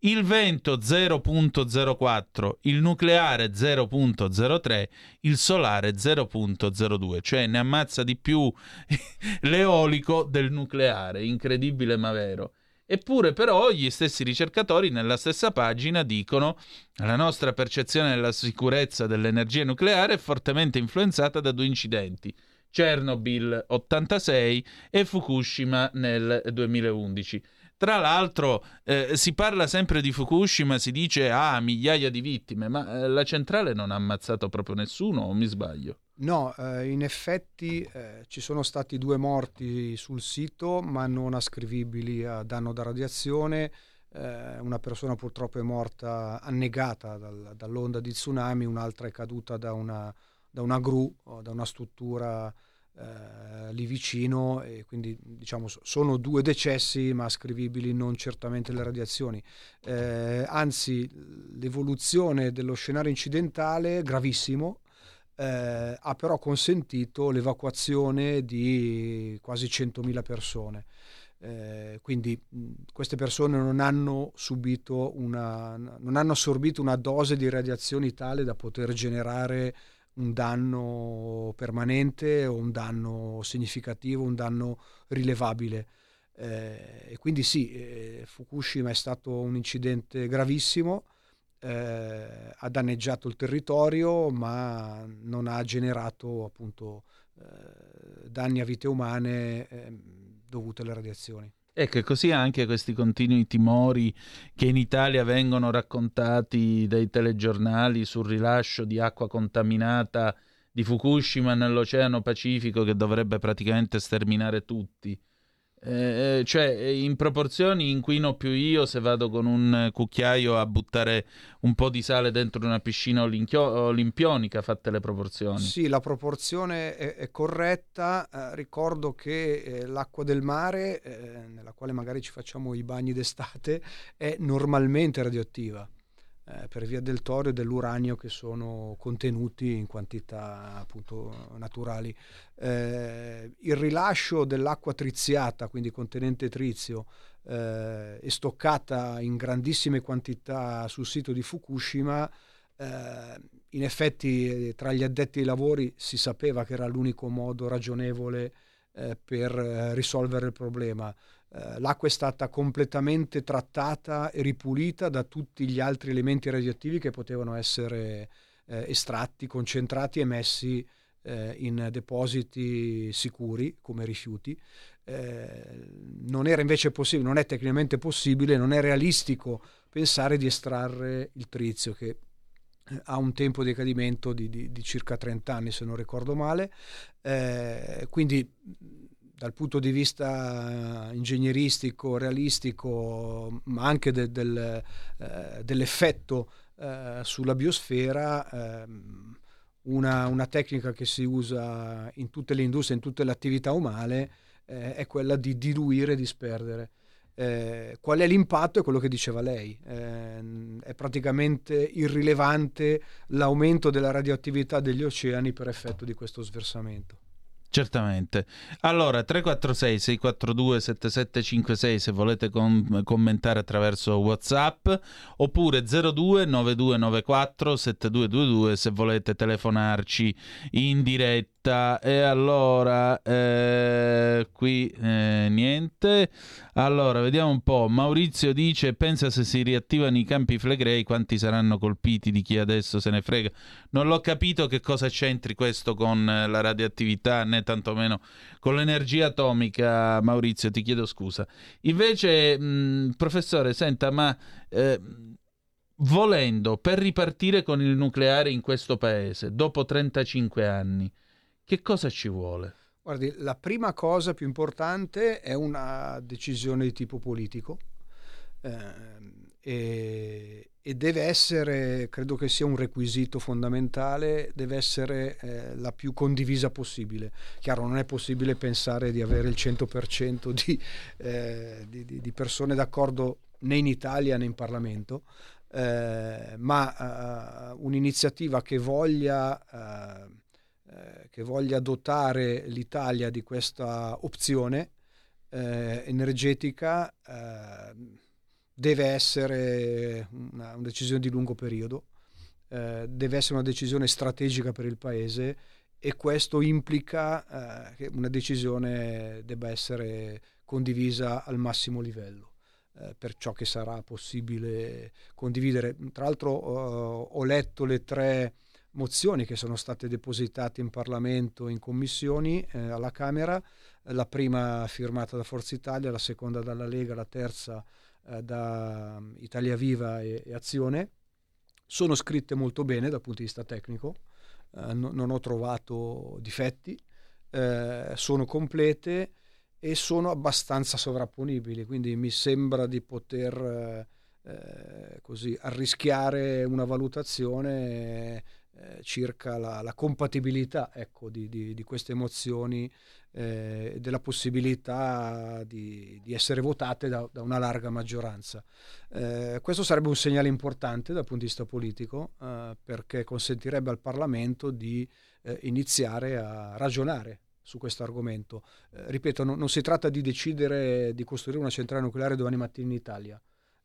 il vento 0.04, il nucleare 0.03, il solare 0.02, cioè ne ammazza di più l'eolico del nucleare, incredibile ma vero. Eppure però gli stessi ricercatori nella stessa pagina dicono la nostra percezione della sicurezza dell'energia nucleare è fortemente influenzata da due incidenti. Chernobyl 86 e Fukushima nel 2011. Tra l'altro eh, si parla sempre di Fukushima, si dice ah migliaia di vittime, ma eh, la centrale non ha ammazzato proprio nessuno o mi sbaglio? No, eh, in effetti eh, ci sono stati due morti sul sito, ma non ascrivibili a danno da radiazione. Eh, una persona purtroppo è morta annegata dal, dall'onda di tsunami, un'altra è caduta da una, da una gru, da una struttura eh, lì vicino, e quindi diciamo sono due decessi, ma ascrivibili non certamente alle radiazioni. Eh, anzi, l'evoluzione dello scenario incidentale, gravissimo, eh, ha però consentito l'evacuazione di quasi 100.000 persone. Eh, quindi mh, queste persone non hanno subito una, non hanno assorbito una dose di radiazioni tale da poter generare un danno permanente o un danno significativo, un danno rilevabile. Eh, quindi sì, eh, Fukushima è stato un incidente gravissimo, eh, ha danneggiato il territorio ma non ha generato appunto eh, danni a vite umane eh, dovute alle radiazioni. Ecco, così anche questi continui timori che in Italia vengono raccontati dai telegiornali sul rilascio di acqua contaminata di Fukushima nell'Oceano Pacifico che dovrebbe praticamente sterminare tutti. Eh, eh, cioè, in proporzioni inquino più io se vado con un cucchiaio a buttare un po' di sale dentro una piscina olimpio- olimpionica, fatte le proporzioni. Sì, la proporzione è, è corretta. Eh, ricordo che eh, l'acqua del mare, eh, nella quale magari ci facciamo i bagni d'estate, è normalmente radioattiva eh, per via del torio e dell'uranio che sono contenuti in quantità appunto naturali. Eh, il rilascio dell'acqua triziata, quindi contenente trizio, eh, e stoccata in grandissime quantità sul sito di Fukushima, eh, in effetti eh, tra gli addetti ai lavori si sapeva che era l'unico modo ragionevole per risolvere il problema. Eh, l'acqua è stata completamente trattata e ripulita da tutti gli altri elementi radioattivi che potevano essere eh, estratti, concentrati e messi eh, in depositi sicuri come rifiuti. Eh, non era invece possibile, non è tecnicamente possibile, non è realistico pensare di estrarre il trizio che eh, ha un tempo di decadimento di, di, di circa 30 anni se non ricordo male, quindi dal punto di vista ingegneristico, realistico, ma anche de, del, eh, dell'effetto eh, sulla biosfera, eh, una, una, tecnica che si usa in tutte le industrie, in tutte le attività umane, eh, è quella di diluire e disperdere. Eh, qual è l'impatto? È quello che diceva lei. Eh, è praticamente irrilevante l'aumento della radioattività degli oceani per effetto di questo sversamento. Certamente. Allora, 346-642-7756 se volete com- commentare attraverso WhatsApp, oppure 029294 7222 se volete telefonarci in diretta diretta e allora eh, qui eh, niente. Allora, vediamo un po'. Maurizio dice: Pensa se si riattivano i campi flegrei, quanti saranno colpiti di chi adesso se ne frega. Non l'ho capito che cosa c'entri questo con la radioattività, né tantomeno con l'energia atomica, Maurizio. Ti chiedo scusa. Invece, mh, professore, senta, ma. Eh, volendo per ripartire con il nucleare in questo paese dopo 35 anni, che cosa ci vuole? Guardi, la prima cosa più importante è una decisione di tipo politico eh, e, e, deve essere, credo che sia un requisito fondamentale, deve essere eh, la più condivisa possibile. Chiaro, non è possibile pensare di avere il 100% di, eh, di, di persone d'accordo né in Italia né in Parlamento, eh, ma uh, un'iniziativa che voglia, uh, uh, che voglia, dotare l'Italia di questa opzione energetica deve essere una, una, decisione di lungo periodo, deve essere una decisione strategica per il Paese e questo implica che una decisione debba essere condivisa al massimo livello. Eh, per ciò che sarà possibile condividere. Tra l'altro uh, ho letto le tre mozioni che sono state depositate in Parlamento, in commissioni, eh, alla Camera, la prima firmata da Forza Italia, la seconda dalla Lega, la terza eh, da um, Italia Viva e, e, Azione. Sono scritte molto bene dal punto di vista tecnico, eh, no, non ho trovato difetti, eh, sono complete e sono abbastanza sovrapponibili, quindi mi sembra di poter eh, così arrischiare una valutazione eh, circa la, la compatibilità ecco, di, di, di, queste emozioni e eh, della possibilità di, di essere votate da, da, una larga maggioranza. Eh, questo sarebbe un segnale importante dal punto di vista politico eh, perché consentirebbe al Parlamento di eh, iniziare a ragionare su questo argomento. Eh, ripeto, no, non si tratta di decidere di costruire una centrale nucleare domani mattina in Italia.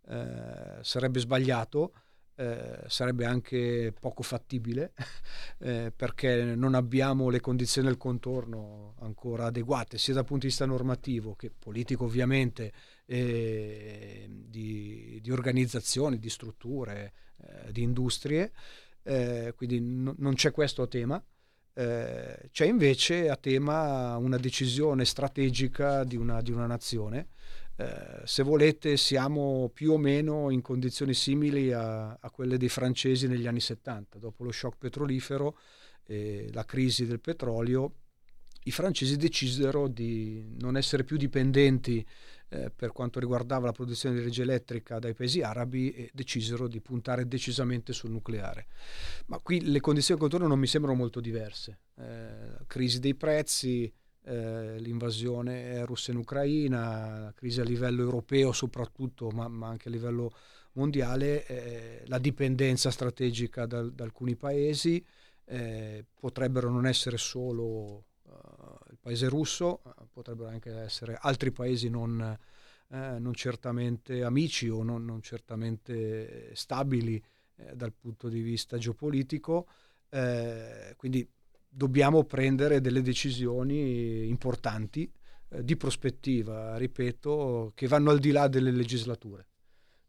Eh, sarebbe sbagliato, eh, sarebbe anche poco fattibile eh, perché non abbiamo le condizioni del contorno ancora adeguate sia dal punto di vista normativo che politico ovviamente eh, di, di, organizzazioni, di strutture, eh, di industrie quindi no, non c'è questo tema eh, c'è invece a tema una decisione strategica di una, di una nazione. Eh, se volete siamo più o meno in condizioni simili a, a, quelle dei francesi negli anni 70, dopo lo shock petrolifero e la crisi del petrolio, i francesi decisero di non essere più dipendenti eh, per quanto riguardava la produzione di energia elettrica dai paesi arabi e decisero di puntare decisamente sul nucleare. Ma qui le condizioni di contorno non mi sembrano molto diverse. Eh, crisi dei prezzi, eh, l'invasione russa in Ucraina, crisi a livello europeo soprattutto, ma, ma anche a livello mondiale, eh, la dipendenza strategica da, da alcuni paesi, eh, potrebbero non essere solo paese russo, eh, potrebbero anche essere altri paesi non, eh, non certamente amici o non, non certamente stabili dal punto di vista geopolitico, quindi dobbiamo prendere delle decisioni importanti eh, di prospettiva, ripeto, che vanno al di là delle legislature.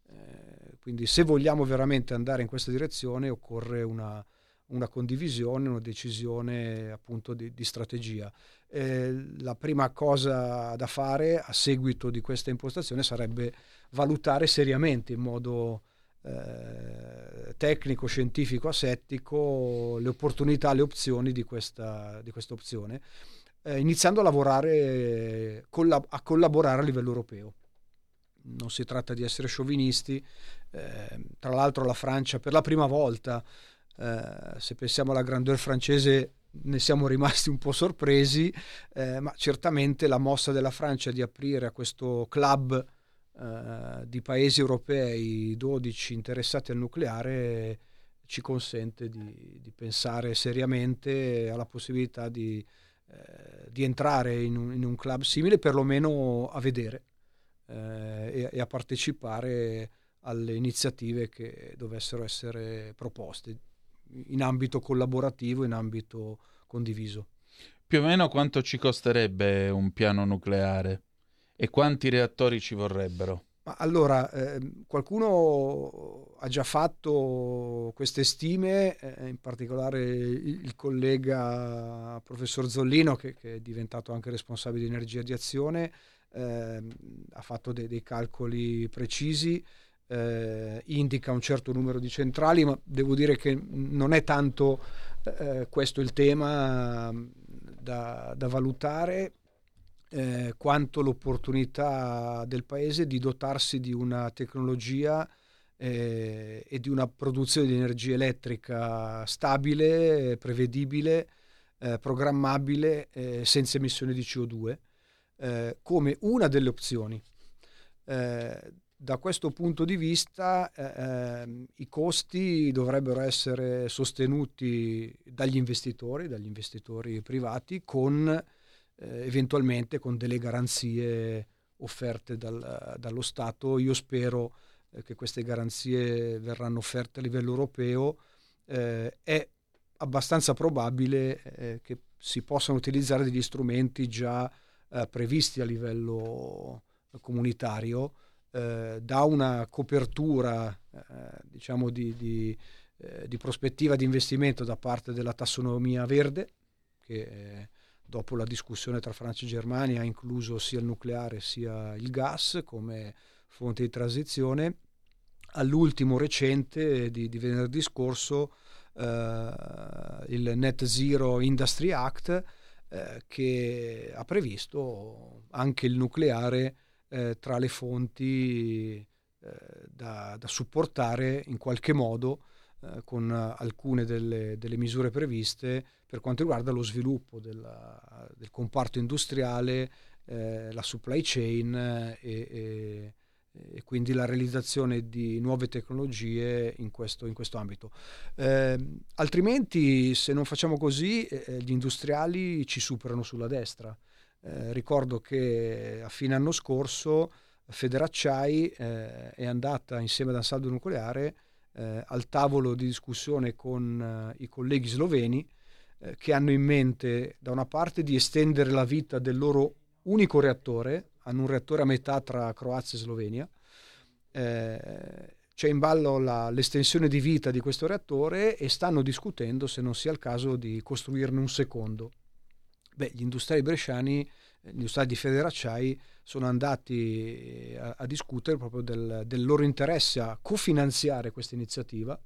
Eh, quindi se vogliamo veramente andare in questa direzione occorre una, una condivisione, una decisione appunto di, di strategia. Eh, la prima cosa da fare a seguito di questa impostazione sarebbe valutare seriamente in modo eh, tecnico, scientifico, asettico le opportunità, le opzioni di questa, di questa opzione, eh, iniziando a lavorare, collab- a collaborare a livello europeo. Non si tratta di essere sciovinisti, eh, tra l'altro la Francia per la prima volta eh, se pensiamo alla grandeur francese ne siamo rimasti un po' sorpresi, eh, ma certamente la mossa della Francia di aprire a questo club eh, di paesi europei 12 interessati al nucleare ci consente di, di pensare seriamente alla possibilità di, eh, di entrare in un, in un, club simile, perlomeno a vedere eh, e, e a partecipare alle iniziative che dovessero essere proposte in ambito collaborativo, in ambito condiviso. Più o meno quanto ci costerebbe un piano nucleare e quanti reattori ci vorrebbero? Allora, eh, qualcuno ha già fatto queste stime, eh, in particolare il, il, collega professor Zollino, che, che, è diventato anche responsabile di energia di azione, eh, ha fatto de- dei calcoli precisi, eh, indica un certo numero di centrali, ma devo dire che non è tanto eh, questo il tema da, da valutare eh, quanto l'opportunità del paese di dotarsi di una tecnologia eh, e di una produzione di energia elettrica stabile, prevedibile, eh, programmabile, eh, senza emissioni di CO2, eh, come una delle opzioni. Eh, da questo punto di vista ehm, i costi dovrebbero essere sostenuti dagli investitori, dagli investitori privati, con eh, eventualmente con delle garanzie offerte dal, dallo Stato. Io spero eh, che queste garanzie verranno offerte a livello europeo. Eh, è abbastanza probabile eh, che si possano utilizzare degli strumenti già eh, previsti a livello comunitario eh, da una copertura diciamo di, di, di, prospettiva di investimento da parte della tassonomia verde che dopo la discussione tra Francia e Germania ha incluso sia il nucleare sia il gas come fonte di transizione. All'ultimo recente di, di venerdì scorso eh, il Net Zero Industry Act eh, che ha previsto anche il nucleare eh, tra le fonti eh, da, da, supportare in qualche modo eh, con alcune delle, delle misure previste per quanto riguarda lo sviluppo della, del comparto industriale, eh, la supply chain eh, e, e, e, quindi la realizzazione di nuove tecnologie in questo, in questo ambito. Eh, altrimenti, se non facciamo così, eh, eh gli industriali ci superano sulla destra. Eh, ricordo che a fine anno scorso Federacciai è andata insieme ad Ansaldo Nucleare al tavolo di discussione con i colleghi sloveni eh, che hanno in mente da una parte di estendere la vita del loro unico reattore, hanno un reattore a metà tra Croazia e Slovenia, eh, c'è in ballo la, l'estensione di vita di questo reattore e stanno discutendo se non sia il caso di costruirne un secondo. Beh, gli industriali bresciani, eh, gli industriali di Federacciai sono andati a, a discutere proprio del, del, loro interesse a cofinanziare questa iniziativa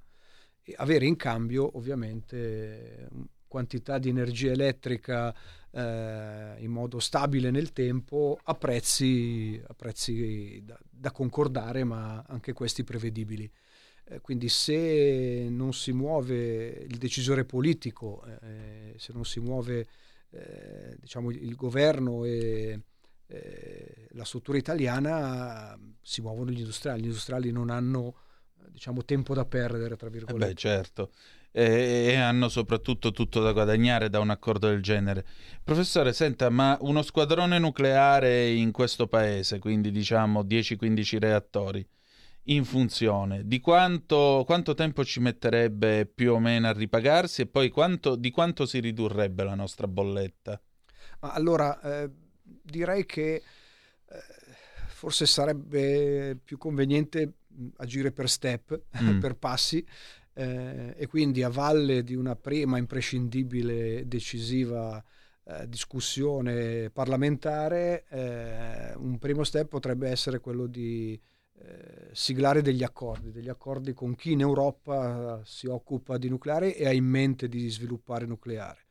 e avere in cambio ovviamente quantità di energia elettrica eh, in modo stabile nel tempo a prezzi, a prezzi da, da, concordare ma anche questi prevedibili. Eh, quindi se non si muove il decisore politico, eh, se non si muove eh, diciamo, il governo e eh, la struttura italiana, si muovono gli industriali. Gli industriali non hanno diciamo, tempo da perdere, tra virgolette. Eh beh, certo e, hanno soprattutto tutto da guadagnare da un accordo del genere. Professore, senta, ma uno squadrone nucleare in questo paese, quindi diciamo 10-15 reattori, in funzione, di quanto, quanto, tempo ci metterebbe più o meno a ripagarsi e poi quanto, di quanto si ridurrebbe la nostra bolletta? Allora, eh, direi che eh, forse sarebbe più conveniente agire per step, mm. per passi, eh, e quindi a valle di una prima imprescindibile decisiva eh, discussione parlamentare, eh, un primo step potrebbe essere quello di eh, siglare degli accordi, degli accordi con chi in Europa si occupa di nucleare e ha in mente di sviluppare nucleare.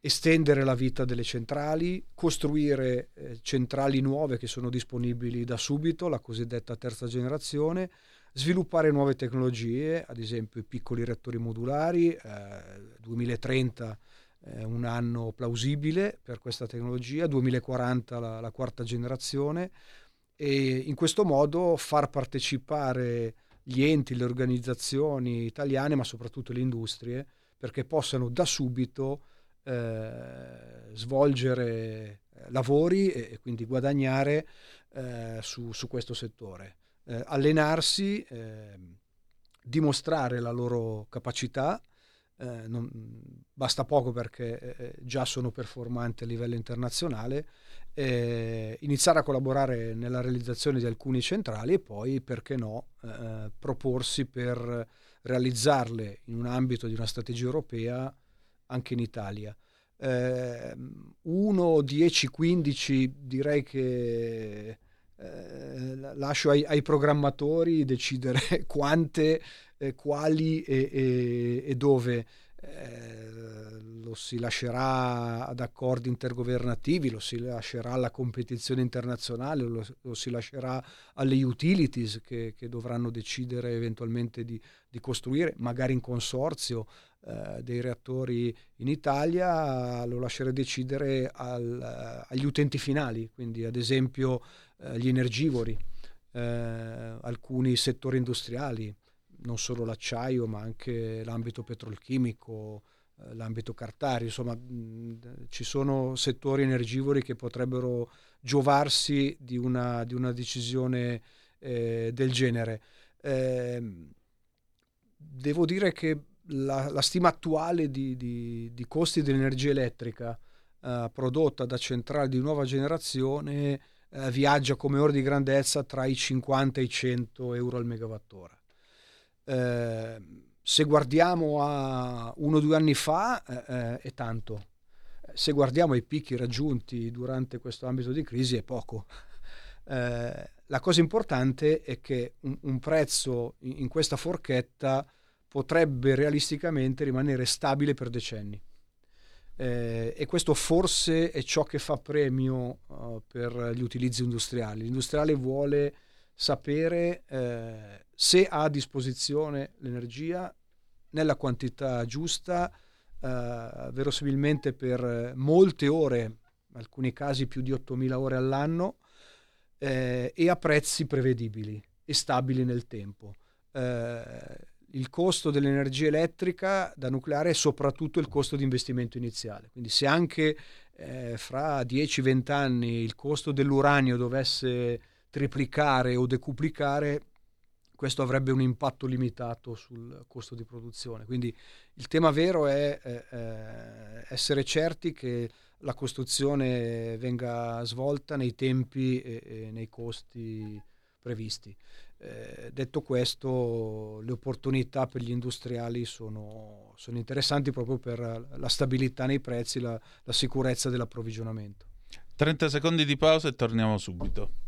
Estendere la vita delle centrali, costruire eh, centrali nuove che sono disponibili da subito, la cosiddetta terza generazione, sviluppare nuove tecnologie, ad esempio i piccoli reattori modulari, eh, 2030 è un anno plausibile per questa tecnologia, 2040 la, la quarta generazione e in questo modo far partecipare gli enti, le organizzazioni italiane, ma soprattutto le industrie, perché possano da subito eh, svolgere eh, lavori e, e, quindi guadagnare eh, su, su questo settore. Eh, allenarsi, eh, dimostrare la loro capacità eh, non, basta poco perché eh, già sono performanti a livello internazionale, eh, iniziare a collaborare nella realizzazione di alcuni centrali e poi, perché no, eh, proporsi per realizzarle in un ambito di una strategia europea anche in Italia. Eh, 1, 10, 15 direi che eh, lascio ai, ai, programmatori decidere quante, eh, quali e, e, e dove. Eh, lo si lascerà ad accordi intergovernativi, lo si lascerà alla competizione internazionale, lo, lo si lascerà alle utilities che, che dovranno decidere eventualmente di, di, costruire, magari in consorzio, eh, dei reattori in Italia, lo lascerà decidere al, agli utenti finali, quindi ad esempio eh, gli energivori, eh, alcuni settori industriali, non solo l'acciaio ma anche l'ambito petrolchimico, eh, l'ambito cartario, insomma ci sono settori energivori che potrebbero giovarsi di una, di una decisione eh, del genere. Eh, devo dire che la, la stima attuale di, di, di costi dell'energia elettrica eh, prodotta da centrali di nuova generazione eh, viaggia come ora di grandezza tra i 50 e i 100 euro al megawattora. Se guardiamo a uno o due anni fa eh, eh, è tanto, se guardiamo ai picchi raggiunti durante questo ambito di crisi è poco. Eh, la cosa importante è che un, un prezzo in, in, questa forchetta potrebbe realisticamente rimanere stabile per decenni. Eh, e questo forse è ciò che fa premio uh, per gli utilizzi industriali. L'industriale vuole sapere eh, se ha a disposizione l'energia nella quantità giusta, eh, verosimilmente per molte ore, in alcuni casi più di 8.000 ore all'anno, eh, e a prezzi prevedibili e stabili nel tempo. Eh, il costo dell'energia elettrica da nucleare è soprattutto il costo di investimento iniziale. Quindi se anche eh, fra 10-20 anni il costo dell'uranio dovesse triplicare o decuplicare, questo avrebbe un impatto limitato sul costo di produzione. Quindi il tema vero è eh, essere certi che la costruzione venga svolta nei tempi e, e nei costi previsti. Eh, detto questo, le opportunità per gli industriali sono, sono, interessanti proprio per la stabilità nei prezzi, la, la sicurezza dell'approvvigionamento. 30 secondi di pausa e torniamo subito.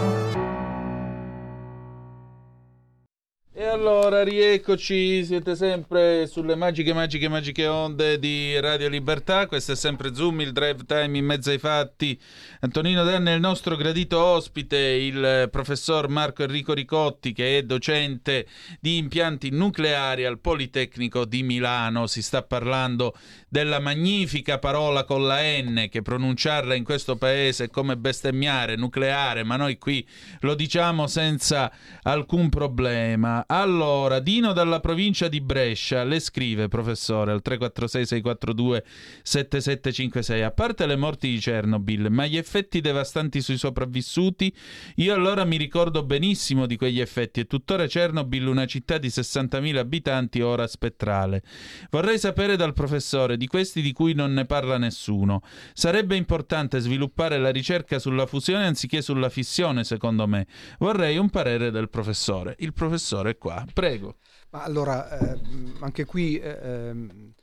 E allora, rieccoci, siete sempre sulle magiche, magiche, magiche onde di Radio Libertà. Questo è sempre Zoom, il drive time in mezzo ai fatti. Antonino Danne è il nostro gradito ospite, il professor Marco Enrico Ricotti, che è docente di impianti nucleari al Politecnico di Milano. Si sta parlando della magnifica parola con la N, che pronunciarla in questo paese è come bestemmiare, nucleare, ma noi qui lo diciamo senza alcun problema. Allora, Dino dalla provincia di Brescia le scrive, professore, al 346-642-7756. A parte le morti di Chernobyl, ma gli effetti devastanti sui sopravvissuti, io allora mi ricordo benissimo di quegli effetti. E tuttora Chernobyl, una città di 60.000 abitanti, ora spettrale. Vorrei sapere dal professore di questi di cui non ne parla nessuno. Sarebbe importante sviluppare la ricerca sulla fusione anziché sulla fissione, secondo me. Vorrei un parere del professore. Il professore qua. Prego. Ma allora, eh, anche qui eh, ehm,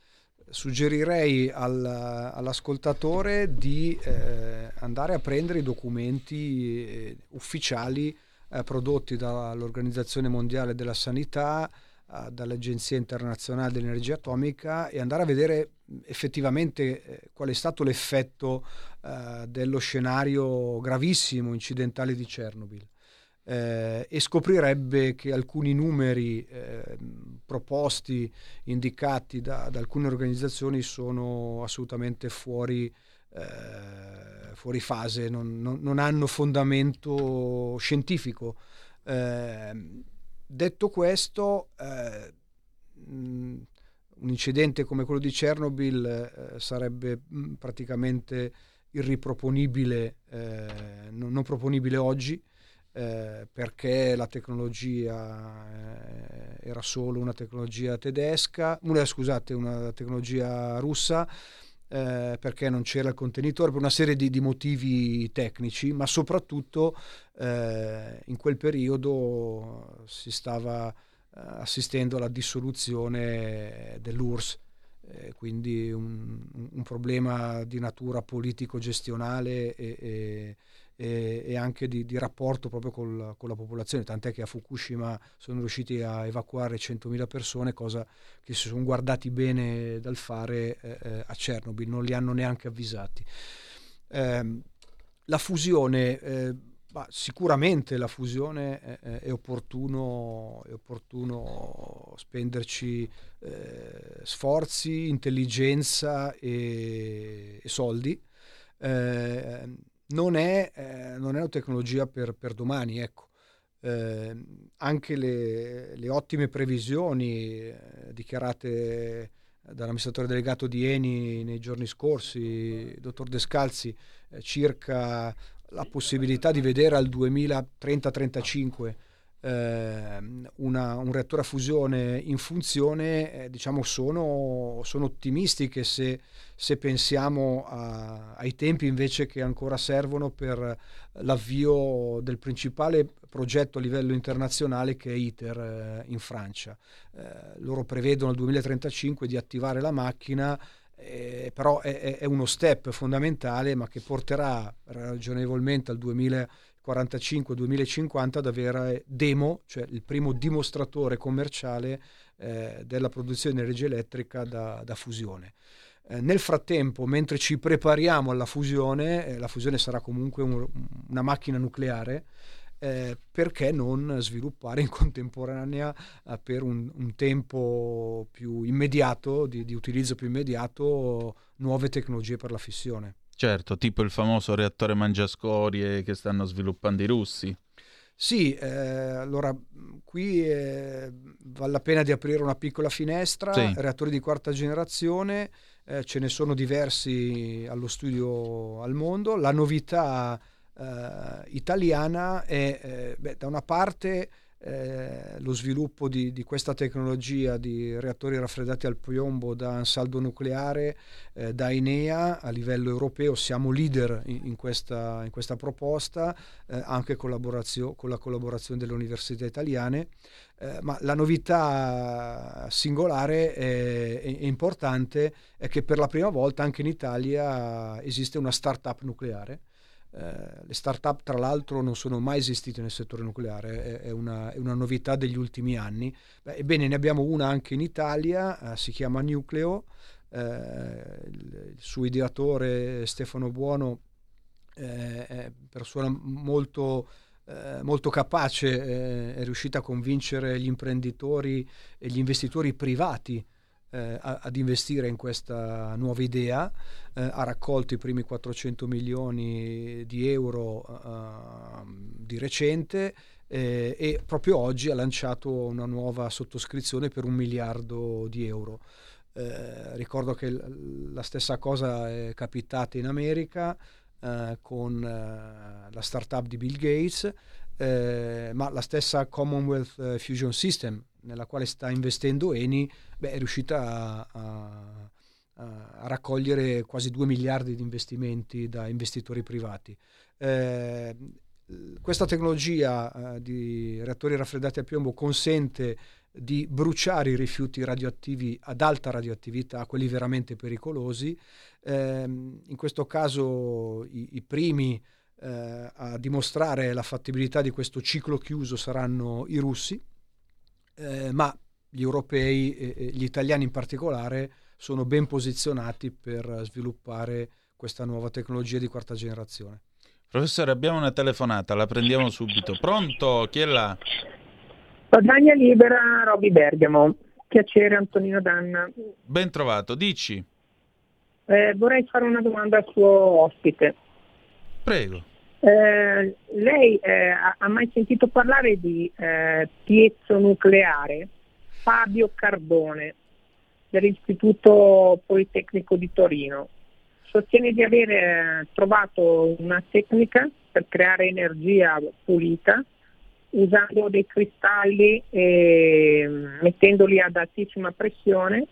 suggerirei al, all'ascoltatore di eh, andare a prendere i documenti eh, ufficiali eh, prodotti dall'Organizzazione Mondiale della Sanità, eh, dall'Agenzia Internazionale dell'Energia Atomica e andare a vedere effettivamente qual è stato l'effetto dello scenario gravissimo incidentale di Chernobyl eh, e scoprirebbe che alcuni numeri eh, proposti, indicati da, da, alcune organizzazioni sono assolutamente fuori, eh, fuori fase, non, non, non, hanno fondamento scientifico. Ehm, detto questo, eh, un incidente come quello di Chernobyl eh, sarebbe mh, praticamente irriproponibile, eh, non, non, proponibile oggi, eh, perché la tecnologia eh, era solo una tecnologia tedesca, una, scusate, una tecnologia russa, eh, perché non c'era il contenitore, per una serie di, di motivi tecnici, ma soprattutto eh, in quel periodo si stava eh, assistendo alla dissoluzione dell'URSS, quindi un, un, problema di natura politico-gestionale e, e, e anche di, di, rapporto proprio col, con la popolazione, tant'è che a Fukushima sono riusciti a evacuare 100.000 persone, cosa che si sono guardati bene dal fare eh, eh a Chernobyl, non li hanno neanche avvisati. Eh, la fusione eh, sicuramente la fusione è, è, opportuno, è opportuno, spenderci eh, sforzi, intelligenza e, e soldi. Eh, non, è, eh, non, è, una tecnologia per, per domani, ecco. Eh, anche le, le, ottime previsioni eh, dichiarate dall'amministratore delegato di Eni nei giorni scorsi, dottor Descalzi, eh, circa la possibilità di vedere al 2030-35 eh, una, un reattore a fusione in funzione, eh, diciamo, sono, sono, ottimistiche se, se pensiamo a, ai tempi invece che ancora servono per l'avvio del principale progetto a livello internazionale che è ITER eh, in Francia. Eh, loro prevedono al 2035 di attivare la macchina eh, però è, è, uno step fondamentale ma che porterà ragionevolmente al 2045-2050 ad avere demo, cioè il primo dimostratore commerciale eh, della produzione di energia elettrica da, da fusione. Eh, nel frattempo, mentre ci prepariamo alla fusione, eh, la fusione sarà comunque un, una macchina nucleare, eh, perché non sviluppare in contemporanea eh, per un, un, tempo più immediato, di, di, utilizzo più immediato, nuove tecnologie per la fissione. Certo, tipo il famoso reattore mangiascorie che stanno sviluppando i russi. Sì, eh, allora qui eh, vale la pena di aprire una piccola finestra, sì. reattori di quarta generazione, eh, ce ne sono diversi allo studio al mondo, la novità eh, italiana è eh, beh, da una parte eh, lo sviluppo di, di, questa tecnologia di reattori raffreddati al piombo da ansaldo nucleare eh, da Enea a livello europeo siamo leader in, in, questa, in questa, proposta eh, anche con la collaborazione delle università italiane. Eh, ma la novità singolare e importante è che per la prima volta anche in Italia esiste una start-up nucleare eh, le start-up tra l'altro non sono mai esistite nel settore nucleare, è, è, una, è una, novità degli ultimi anni. Beh, ebbene, ne abbiamo una anche in Italia, eh, si chiama Nucleo, eh, il, suo ideatore Stefano Buono è persona molto eh, molto capace, eh, è riuscita a convincere gli imprenditori e gli investitori privati eh, ad investire in questa nuova idea, eh, ha raccolto i primi 400 milioni di euro eh, di recente eh, e proprio oggi ha lanciato una nuova sottoscrizione per un miliardo di euro. Eh, ricordo che la stessa cosa è capitata in America eh, con la startup di Bill Gates, ma la stessa Commonwealth Fusion System nella quale sta investendo Eni beh, è riuscita a, a, a, raccogliere quasi 2 miliardi di investimenti da investitori privati. Eh, questa tecnologia eh, di reattori raffreddati a piombo consente di bruciare i rifiuti radioattivi ad alta radioattività, quelli veramente pericolosi. Eh, in questo caso i, i primi eh, a dimostrare la fattibilità di questo ciclo chiuso saranno i russi, eh, ma gli europei e gli italiani in particolare sono ben posizionati per sviluppare questa nuova tecnologia di quarta generazione. Professore, abbiamo una telefonata, la prendiamo subito. Pronto? Chi è là? Padania Libera, Roby Bergamo. Piacere Antonino Danna. Ben trovato, dici. Eh, vorrei fare una domanda al suo ospite. Prego. Eh, lei eh, ha mai sentito parlare di eh, piezo nucleare? Fabio Carbone dell'Istituto Politecnico di Torino. sostiene di aver eh, trovato una tecnica per creare energia pulita usando dei cristalli e mettendoli ad altissima pressione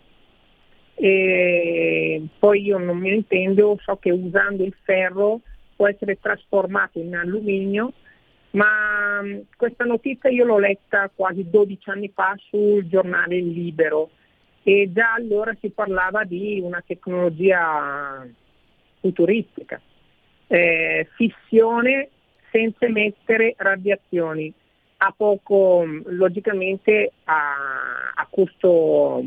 e poi io non mi intendo, so che usando il ferro può essere trasformato in alluminio, ma mm, questa notizia io l'ho letta quasi 12 anni fa sul giornale Libero e già allora si parlava di una tecnologia futuristica, eh, fissione senza emettere radiazioni, a poco, logicamente a, a costo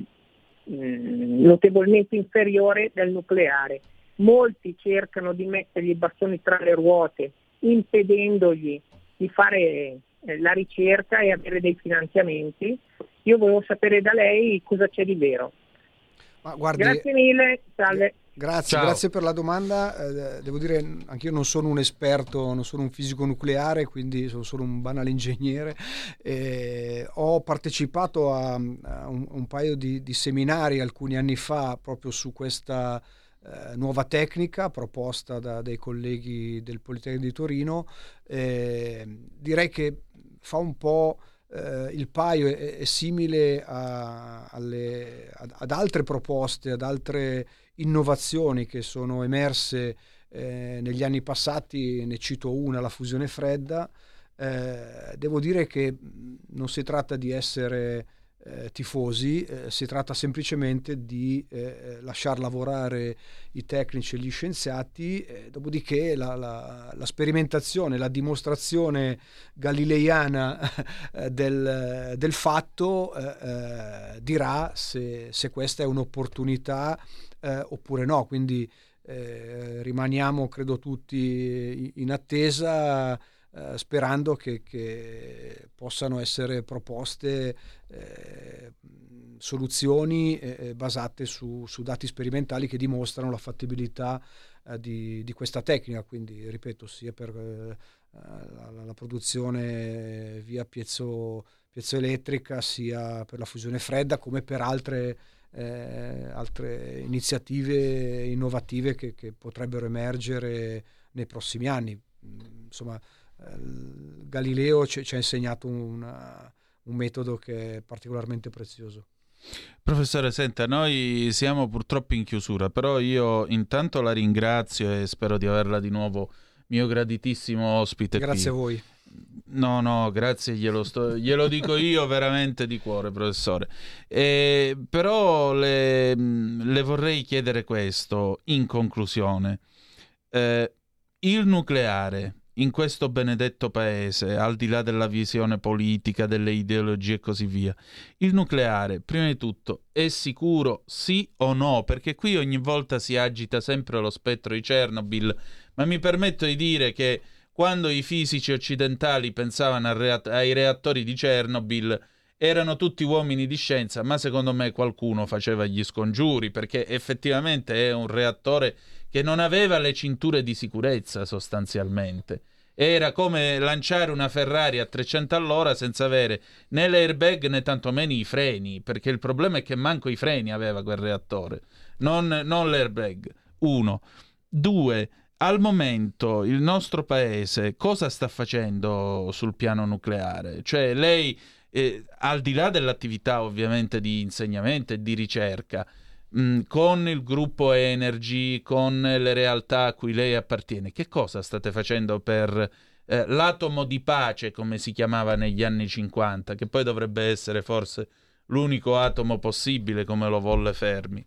mh, mm, notevolmente inferiore del nucleare. Molti cercano di mettergli i bastoni tra le ruote, impedendogli di fare eh, la ricerca e avere dei finanziamenti. Io volevo sapere da lei cosa c'è di vero. Guardi, Grazie mille, salve. Grazie, grazie per la domanda. Eh, devo dire, anch'io non sono un esperto, non sono un fisico nucleare, quindi sono solo un banale ingegnere. Eh, ho partecipato a, a un, un, paio di, di, seminari alcuni anni fa proprio su questa eh, nuova tecnica proposta da, dai colleghi del Politecnico di Torino. Eh, direi che fa un po' eh, il paio è, è simile a, alle, ad, ad, altre proposte, ad altre innovazioni che sono emerse eh, negli anni passati, ne cito una, la fusione fredda. Eh, devo dire che non si tratta di essere eh, tifosi, eh, si tratta semplicemente di eh, eh lasciar lavorare i tecnici e gli scienziati, eh, dopodiché la, la, la, sperimentazione, la dimostrazione galileiana eh, del, del, fatto dirà se, se, questa è un'opportunità oppure no. Quindi rimaniamo, credo tutti, in attesa eh, sperando che, che, possano essere proposte eh, soluzioni eh, basate su, su, dati sperimentali che dimostrano la fattibilità eh, di, di, questa tecnica, quindi ripeto sia per eh, la, la, produzione via piezo, piezoelettrica sia per la fusione fredda come per altre eh, altre iniziative innovative che, che, potrebbero emergere nei prossimi anni. Insomma, Galileo ci, ci ha insegnato una, un metodo che è particolarmente prezioso. Professore, senta, noi siamo purtroppo in chiusura, però io intanto la ringrazio e spero di averla di nuovo mio graditissimo ospite. Grazie qui. a voi. No, no, grazie, glielo, sto, glielo dico io veramente di cuore, professore. Eh, però le, le, vorrei chiedere questo in conclusione. Eh, il nucleare in questo benedetto paese, al di là della visione politica, delle ideologie e così via, il nucleare, prima di tutto, è sicuro sì o no? Perché qui ogni volta si agita sempre lo spettro di Chernobyl, ma mi permetto di dire che quando i fisici occidentali pensavano reat- ai reattori di Chernobyl, erano tutti uomini di scienza, ma secondo me qualcuno faceva gli scongiuri, perché effettivamente è un reattore che non aveva le cinture di sicurezza sostanzialmente. Era come lanciare una Ferrari a 300 all'ora senza avere né l'airbag né tantomeno i freni, perché il problema è che manco i freni aveva quel reattore, non, non l'airbag. Uno. Due. Al momento il nostro paese cosa sta facendo sul piano nucleare? Cioè lei, eh, al di là dell'attività ovviamente di insegnamento e di ricerca, Mm, con il gruppo Energy, con le realtà a cui lei appartiene, che cosa state facendo per eh, l'atomo di pace, come si chiamava negli anni 50, che poi dovrebbe essere forse l'unico atomo possibile come lo volle Fermi?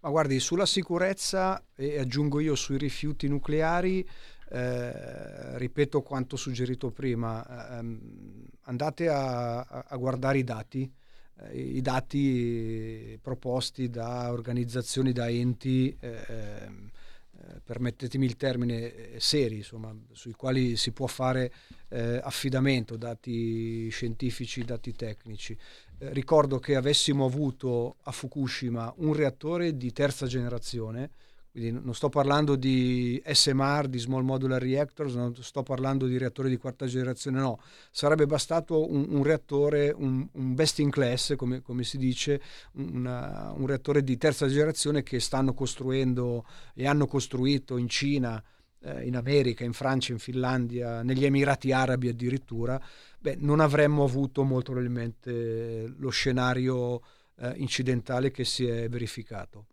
Ma guardi, sulla sicurezza, e aggiungo io sui rifiuti nucleari, eh, ripeto quanto suggerito prima, ehm, andate a, a guardare i dati eh, i dati proposti da organizzazioni, da enti, eh, ehm, eh, permettetemi il termine, eh, seri, insomma, sui quali si può fare eh, affidamento, dati scientifici, dati tecnici. Eh, ricordo che avessimo avuto a Fukushima un reattore di terza generazione, quindi non sto parlando di SMR, di Small Modular Reactors, non sto parlando di reattori di quarta generazione, no. Sarebbe bastato un, un reattore, un, un, best in class, come, come si dice, una, un reattore di terza generazione che stanno costruendo e hanno costruito in Cina, eh, in America, in Francia, in Finlandia, negli Emirati Arabi addirittura, beh, non avremmo avuto molto probabilmente lo scenario eh, incidentale che si è verificato.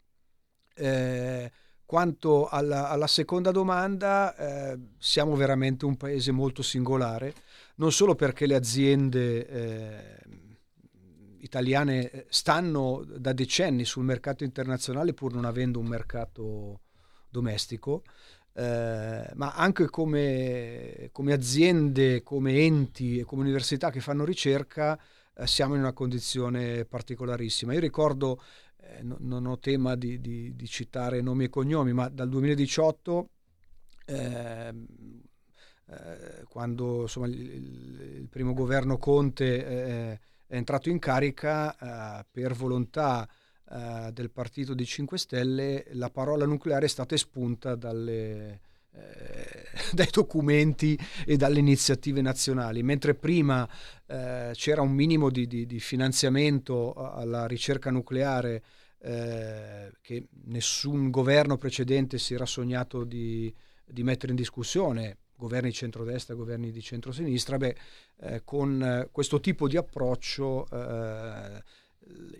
Eh, quanto alla, alla seconda domanda, eh, siamo veramente un paese molto singolare, non solo perché le aziende eh, italiane eh, stanno da decenni sul mercato internazionale pur non avendo un mercato domestico, eh, ma anche come, come, aziende, come enti e come università che fanno ricerca eh, siamo in una condizione particolarissima. Io ricordo eh, no, non ho tema di, di, di, citare nomi e cognomi, ma dal 2018, ehm, eh, quando insomma, il, il, primo governo Conte eh, è entrato in carica, eh, per volontà eh, del partito di 5 Stelle, la parola nucleare è stata espunta dalle, eh, dai documenti e dalle iniziative nazionali, mentre prima eh, c'era un minimo di, di, di, finanziamento alla ricerca nucleare eh, che nessun governo precedente si era sognato di, di, mettere in discussione, governi di centrodestra, governi di centrosinistra, beh, eh, con questo tipo di approccio eh,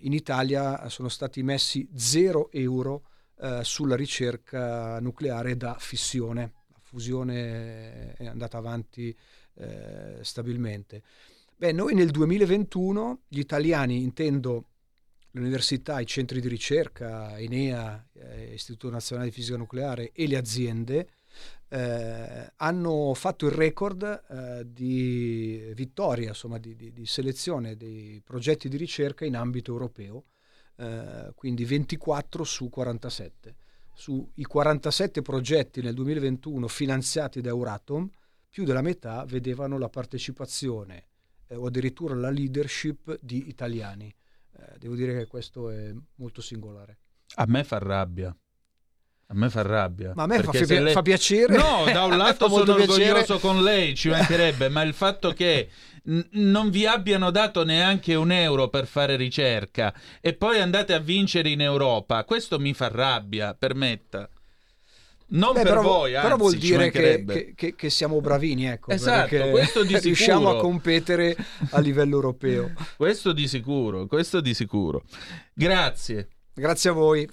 in Italia sono stati messi zero euro eh, sulla ricerca nucleare da fissione. La fusione è andata avanti eh, stabilmente. Beh, noi nel 2021, gli italiani, intendo le università, i centri di ricerca, Enea, eh, Istituto Nazionale di Fisica Nucleare e le aziende, eh, hanno fatto il record eh, di vittoria, insomma, di, di, di, selezione dei progetti di ricerca in ambito europeo eh, quindi 24 su 47. Sui 47 progetti nel 2021 finanziati da Euratom, più della metà vedevano la partecipazione eh, o addirittura la leadership di italiani. Eh, devo dire che questo è molto singolare. A me fa rabbia. A me fa rabbia. Ma a me fa, fi- lei... fa, piacere. No, da un lato sono orgoglioso con lei, ci mancherebbe, ma il fatto che non vi abbiano dato neanche un euro per fare ricerca e poi andate a vincere in Europa, questo mi fa rabbia, permetta. Non Beh, per però, voi, anzi, però vuol dire che, che, che, siamo bravini, ecco, esatto, questo di riusciamo a competere a livello europeo. questo di sicuro, questo di sicuro. Grazie. Grazie a voi.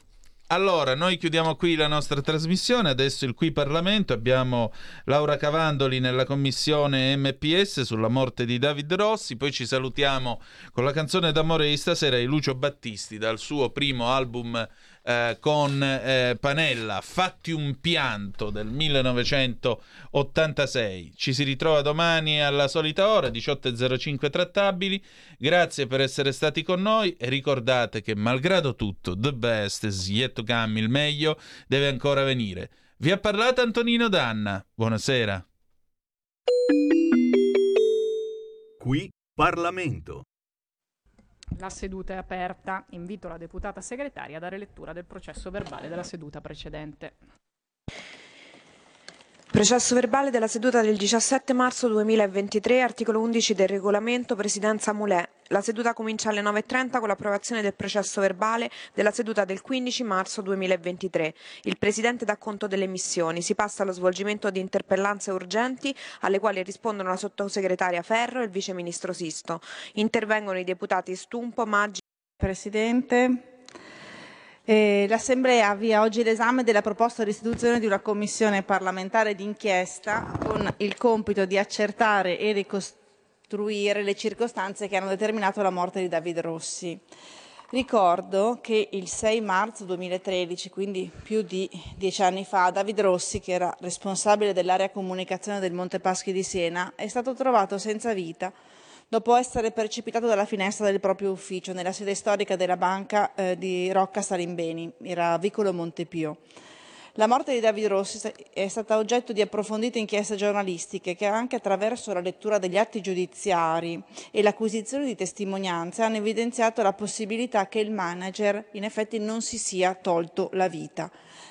Allora, noi chiudiamo qui la nostra trasmissione, adesso il Qui Parlamento, abbiamo Laura Cavandoli nella commissione MPS sulla morte di David Rossi, poi ci salutiamo con la canzone d'amore di stasera di Lucio Battisti dal suo primo album eh, con eh, Panella, Fatti un pianto del 1986. Ci si ritrova domani alla solita ora, 18.05 trattabili. Grazie per essere stati con noi e ricordate che malgrado tutto, the best is yet to come, il meglio deve ancora venire. Vi ha parlato Antonino Danna. Buonasera. Qui Parlamento. La seduta è aperta. Invito la deputata segretaria a dare lettura del processo verbale della seduta precedente. Processo verbale della seduta del 17 marzo 2023, articolo 11 del regolamento, Presidenza Mulè. La seduta comincia alle 9.30 con l'approvazione del processo verbale della seduta del 15 marzo 2023. Il Presidente dà conto delle missioni. Si passa allo svolgimento di interpellanze urgenti alle quali rispondono la sottosegretaria Ferro e il Vice Ministro Sisto. Intervengono i deputati Stumpo, Maggi. Presidente, eh, L'Assemblea avvia oggi l'esame della proposta di istituzione di una commissione parlamentare d'inchiesta con il compito di accertare e ricostruire le circostanze che hanno determinato la morte di David Rossi. Ricordo che il 6 marzo 2013, quindi più di dieci anni fa, David Rossi, che era responsabile dell'area comunicazione del Monte Paschi di Siena, è stato trovato senza vita dopo essere precipitato dalla finestra del proprio ufficio nella sede storica della banca eh, di Rocca Salimbeni, era Vicolo Montepio. La morte di Davide Rossi è stata oggetto di approfondite inchieste giornalistiche che anche attraverso la lettura degli atti giudiziari e l'acquisizione di testimonianze hanno evidenziato la possibilità che il manager in effetti non si sia tolto la vita.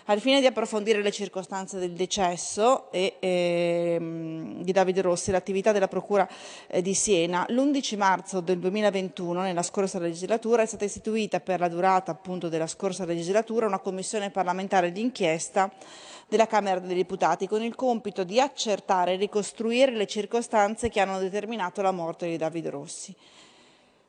Al fine di approfondire le circostanze del decesso e, ehm, di Davide Rossi, l'attività della Procura eh, di Siena, l'11 marzo del 2021, nella scorsa legislatura, è stata istituita per la durata appunto della scorsa legislatura una commissione parlamentare d'inchiesta della Camera dei Deputati con il compito di accertare e ricostruire le circostanze che hanno determinato la morte di Davide Rossi.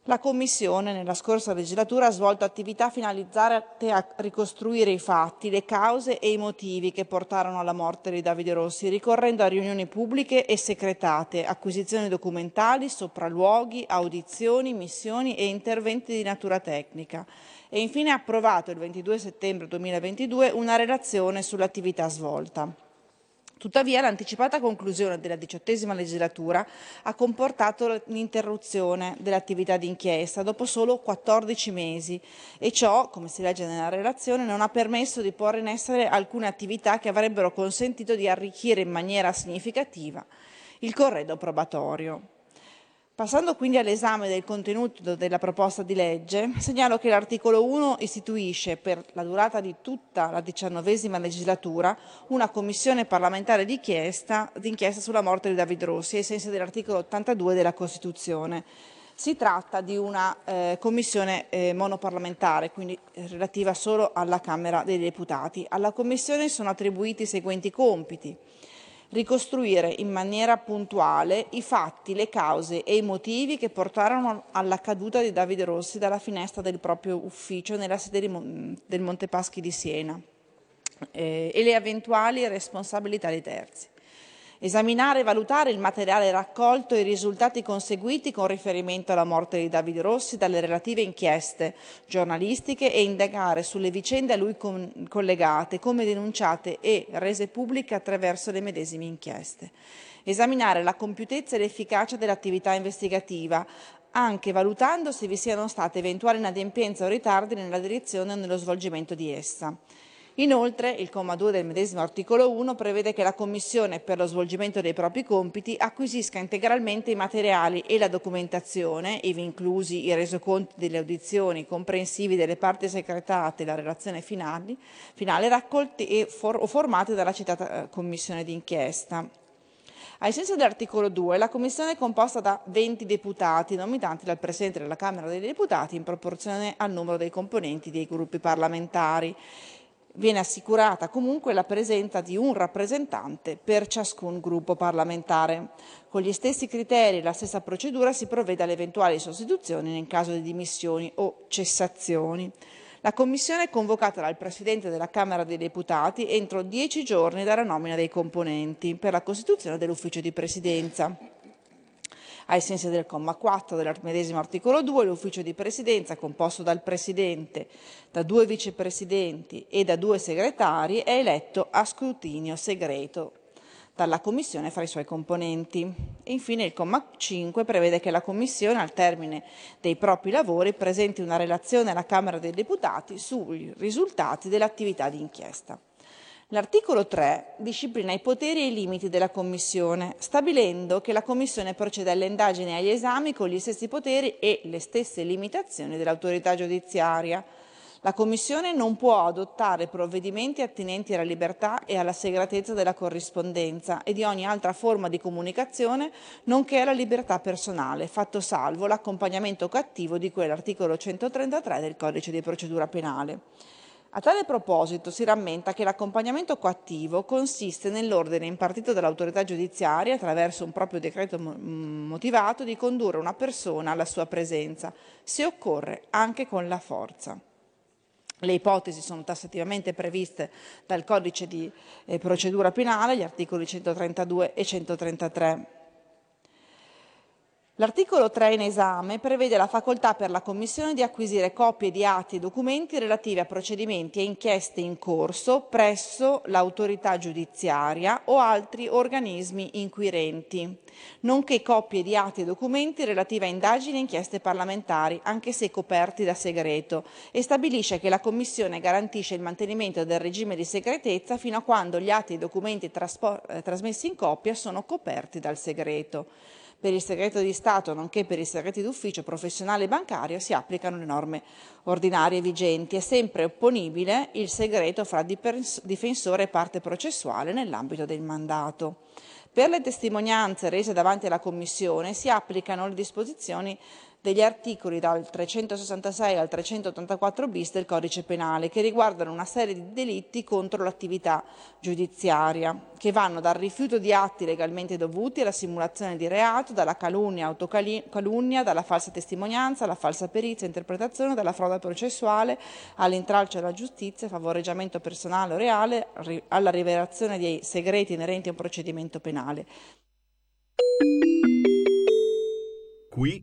La Commissione nella scorsa legislatura ha svolto attività finalizzate a ricostruire i fatti, le cause e i motivi che portarono alla morte di Davide Rossi, ricorrendo a riunioni pubbliche e segretate, acquisizioni documentali, sopralluoghi, audizioni, missioni e interventi di natura tecnica e infine ha approvato il 22 settembre 2022 una relazione sull'attività svolta. Tuttavia l'anticipata conclusione della diciottesima legislatura ha comportato l'interruzione dell'attività d'inchiesta dopo solo 14 mesi e ciò, come si legge nella relazione, non ha permesso di porre in essere alcune attività che avrebbero consentito di arricchire in maniera significativa il corredo probatorio. Passando quindi all'esame del contenuto della proposta di legge, segnalo che l'articolo 1 istituisce per la durata di tutta la diciannovesima legislatura una commissione parlamentare d'inchiesta, sulla morte di David Rossi ai sensi dell'articolo 82 della Costituzione. Si tratta di una eh, commissione eh, monoparlamentare, quindi relativa solo alla Camera dei Deputati. Alla commissione sono attribuiti i seguenti compiti ricostruire in maniera puntuale i fatti, le cause e i motivi che portarono alla caduta di Davide Rossi dalla finestra del proprio ufficio nella sede del Montepaschi di Siena eh, e le eventuali responsabilità dei terzi esaminare e valutare il materiale raccolto e i risultati conseguiti con riferimento alla morte di Davide Rossi dalle relative inchieste giornalistiche e indagare sulle vicende a lui collegate, come denunciate e rese pubbliche attraverso le medesime inchieste. Esaminare la compiutezza e l'efficacia dell'attività investigativa, anche valutando se vi siano state eventuali inadempienze o ritardi nella direzione o nello svolgimento di essa. Inoltre, il comma 2 del medesimo articolo 1 prevede che la Commissione per lo svolgimento dei propri compiti acquisisca integralmente i materiali e la documentazione, ivi inclusi i resoconti delle audizioni comprensivi delle parti segretate e la relazione finali, finale raccolti e for- o formati dalla citata eh, Commissione d'inchiesta. Ai sensi dell'articolo 2, la Commissione è composta da 20 deputati nominati dal Presidente della Camera dei Deputati in proporzione al numero dei componenti dei gruppi parlamentari viene assicurata comunque la presenza di un rappresentante per ciascun gruppo parlamentare. Con gli stessi criteri e la stessa procedura si provvede alle eventuali sostituzioni nel caso di dimissioni o cessazioni. La Commissione è convocata dal Presidente della Camera dei Deputati entro dieci giorni dalla nomina dei componenti per la costituzione dell'ufficio di Presidenza. Ai sensi del comma 4 del articolo 2, l'ufficio di presidenza, composto dal presidente, da due vicepresidenti e da due segretari, è eletto a scrutinio segreto dalla Commissione fra i suoi componenti. Infine il comma 5 prevede che la Commissione, al termine dei propri lavori, presenti una relazione alla Camera dei Deputati sui risultati dell'attività di inchiesta. L'articolo 3 disciplina i poteri e i limiti della Commissione, stabilendo che la Commissione procede alle indagini e agli esami con gli stessi poteri e le stesse limitazioni dell'autorità giudiziaria. La Commissione non può adottare provvedimenti attinenti alla libertà e alla segretezza della corrispondenza e di ogni altra forma di comunicazione, nonché alla libertà personale, fatto salvo l'accompagnamento cattivo di cui è l'articolo 133 del Codice di procedura penale. A tale proposito si rammenta che l'accompagnamento coattivo consiste nell'ordine impartito dall'autorità giudiziaria attraverso un proprio decreto motivato di condurre una persona alla sua presenza, se occorre anche con la forza. Le ipotesi sono tassativamente previste dal codice di eh, procedura penale, gli articoli 132 e 133. L'articolo 3 in esame prevede la facoltà per la Commissione di acquisire copie di atti e documenti relativi a procedimenti e inchieste in corso presso l'autorità giudiziaria o altri organismi inquirenti, nonché copie di atti e documenti relativi a indagini e inchieste parlamentari, anche se coperti da segreto, e stabilisce che la Commissione garantisce il mantenimento del regime di segretezza fino a quando gli atti e i documenti eh, trasmessi in copia sono coperti dal segreto. Per il segreto di Stato, nonché per i segreti d'ufficio professionale e bancario, si applicano le norme ordinarie vigenti. È sempre opponibile il segreto fra difensore e parte processuale nell'ambito del mandato. Per le testimonianze rese davanti alla Commissione si applicano le disposizioni degli articoli dal 366 al 384 bis del codice penale che riguardano una serie di delitti contro l'attività giudiziaria che vanno dal rifiuto di atti legalmente dovuti alla simulazione di reato, dalla calunnia, autocalunnia, dalla falsa testimonianza, alla falsa perizia, interpretazione, dalla frode processuale, all'intralcio alla giustizia, favoreggiamento personale o reale, alla rivelazione dei segreti inerenti a un procedimento penale. Qui